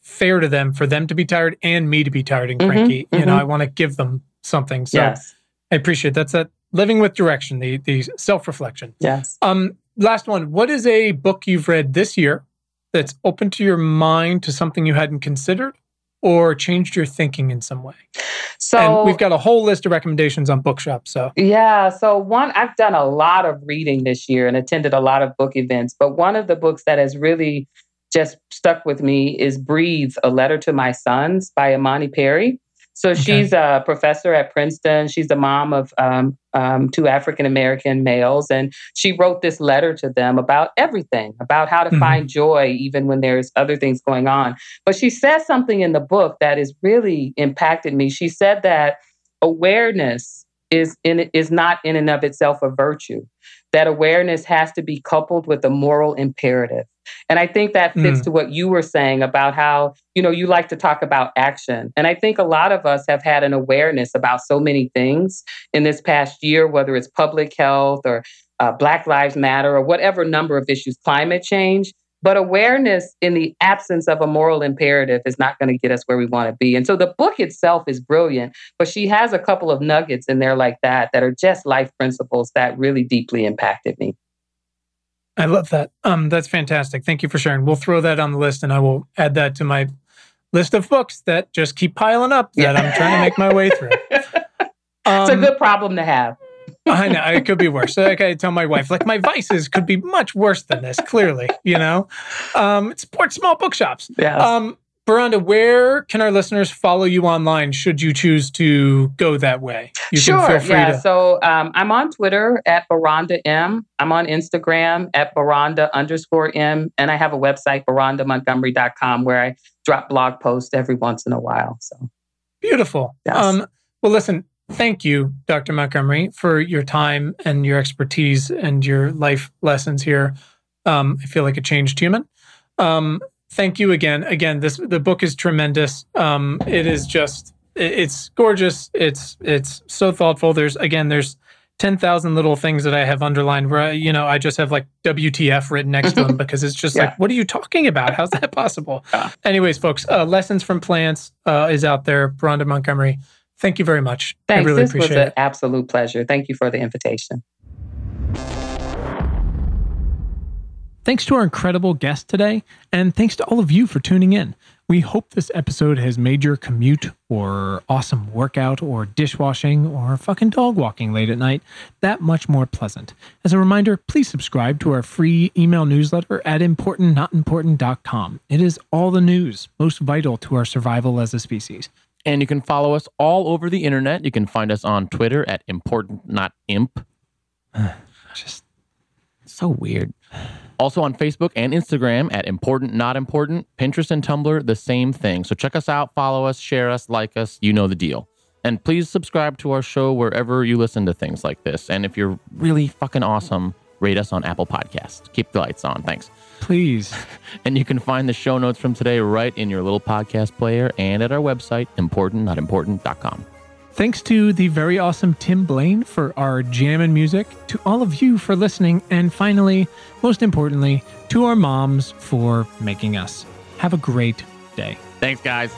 fair to them for them to be tired and me to be tired and mm-hmm, cranky. Mm-hmm, you know, I want to give them something. So yes. I appreciate that's that living with direction, the the self reflection. Yes. Um, last one. What is a book you've read this year that's opened to your mind to something you hadn't considered or changed your thinking in some way? So and we've got a whole list of recommendations on Bookshop. So yeah, so one I've done a lot of reading this year and attended a lot of book events, but one of the books that has really just stuck with me is "Breathe: A Letter to My Sons" by Imani Perry. So okay. she's a professor at Princeton. She's the mom of um, um, two African American males. And she wrote this letter to them about everything, about how to mm-hmm. find joy even when there's other things going on. But she says something in the book that has really impacted me. She said that awareness is in is not in and of itself a virtue. That awareness has to be coupled with a moral imperative. And I think that fits mm. to what you were saying about how, you know, you like to talk about action. And I think a lot of us have had an awareness about so many things in this past year, whether it's public health or uh, Black Lives Matter or whatever number of issues, climate change. But awareness in the absence of a moral imperative is not going to get us where we want to be. And so the book itself is brilliant, but she has a couple of nuggets in there like that that are just life principles that really deeply impacted me. I love that. Um, that's fantastic. Thank you for sharing. We'll throw that on the list, and I will add that to my list of books that just keep piling up that I'm trying to make my way through. Um, it's a good problem to have. I know it could be worse. So like I tell my wife, like my vices could be much worse than this. Clearly, you know, um, support small bookshops. Yeah. Um, Beronda, where can our listeners follow you online should you choose to go that way? You sure. yeah. To- so um, I'm on Twitter at Beronda M. I'm on Instagram at Beronda underscore M. And I have a website, BerondaMontgomery.com, where I drop blog posts every once in a while. So beautiful. Yes. Um, well, listen, thank you, Dr. Montgomery, for your time and your expertise and your life lessons here. Um, I feel like a changed human. Um, thank you again. Again, this the book is tremendous. Um, it is just it's gorgeous. It's it's so thoughtful. There's again, there's ten thousand little things that I have underlined where I, you know I just have like WTF written next to them because it's just yeah. like, what are you talking about? How's that possible? Yeah. Anyways, folks, uh, lessons from plants uh, is out there. Beronda Montgomery, thank you very much. Thanks. I really this appreciate was an it. absolute pleasure. Thank you for the invitation. Thanks to our incredible guest today, and thanks to all of you for tuning in. We hope this episode has made your commute or awesome workout or dishwashing or fucking dog walking late at night that much more pleasant. As a reminder, please subscribe to our free email newsletter at importantnotimportant.com. It is all the news most vital to our survival as a species. And you can follow us all over the internet. You can find us on Twitter at important not imp. Just so weird. Also on Facebook and Instagram at Important Not Important, Pinterest and Tumblr, the same thing. So check us out, follow us, share us, like us. You know the deal. And please subscribe to our show wherever you listen to things like this. And if you're really fucking awesome, rate us on Apple Podcasts. Keep the lights on. Thanks. Please. and you can find the show notes from today right in your little podcast player and at our website, importantnotimportant.com. Thanks to the very awesome Tim Blaine for our jam and music, to all of you for listening, and finally, most importantly, to our moms for making us. Have a great day. Thanks, guys.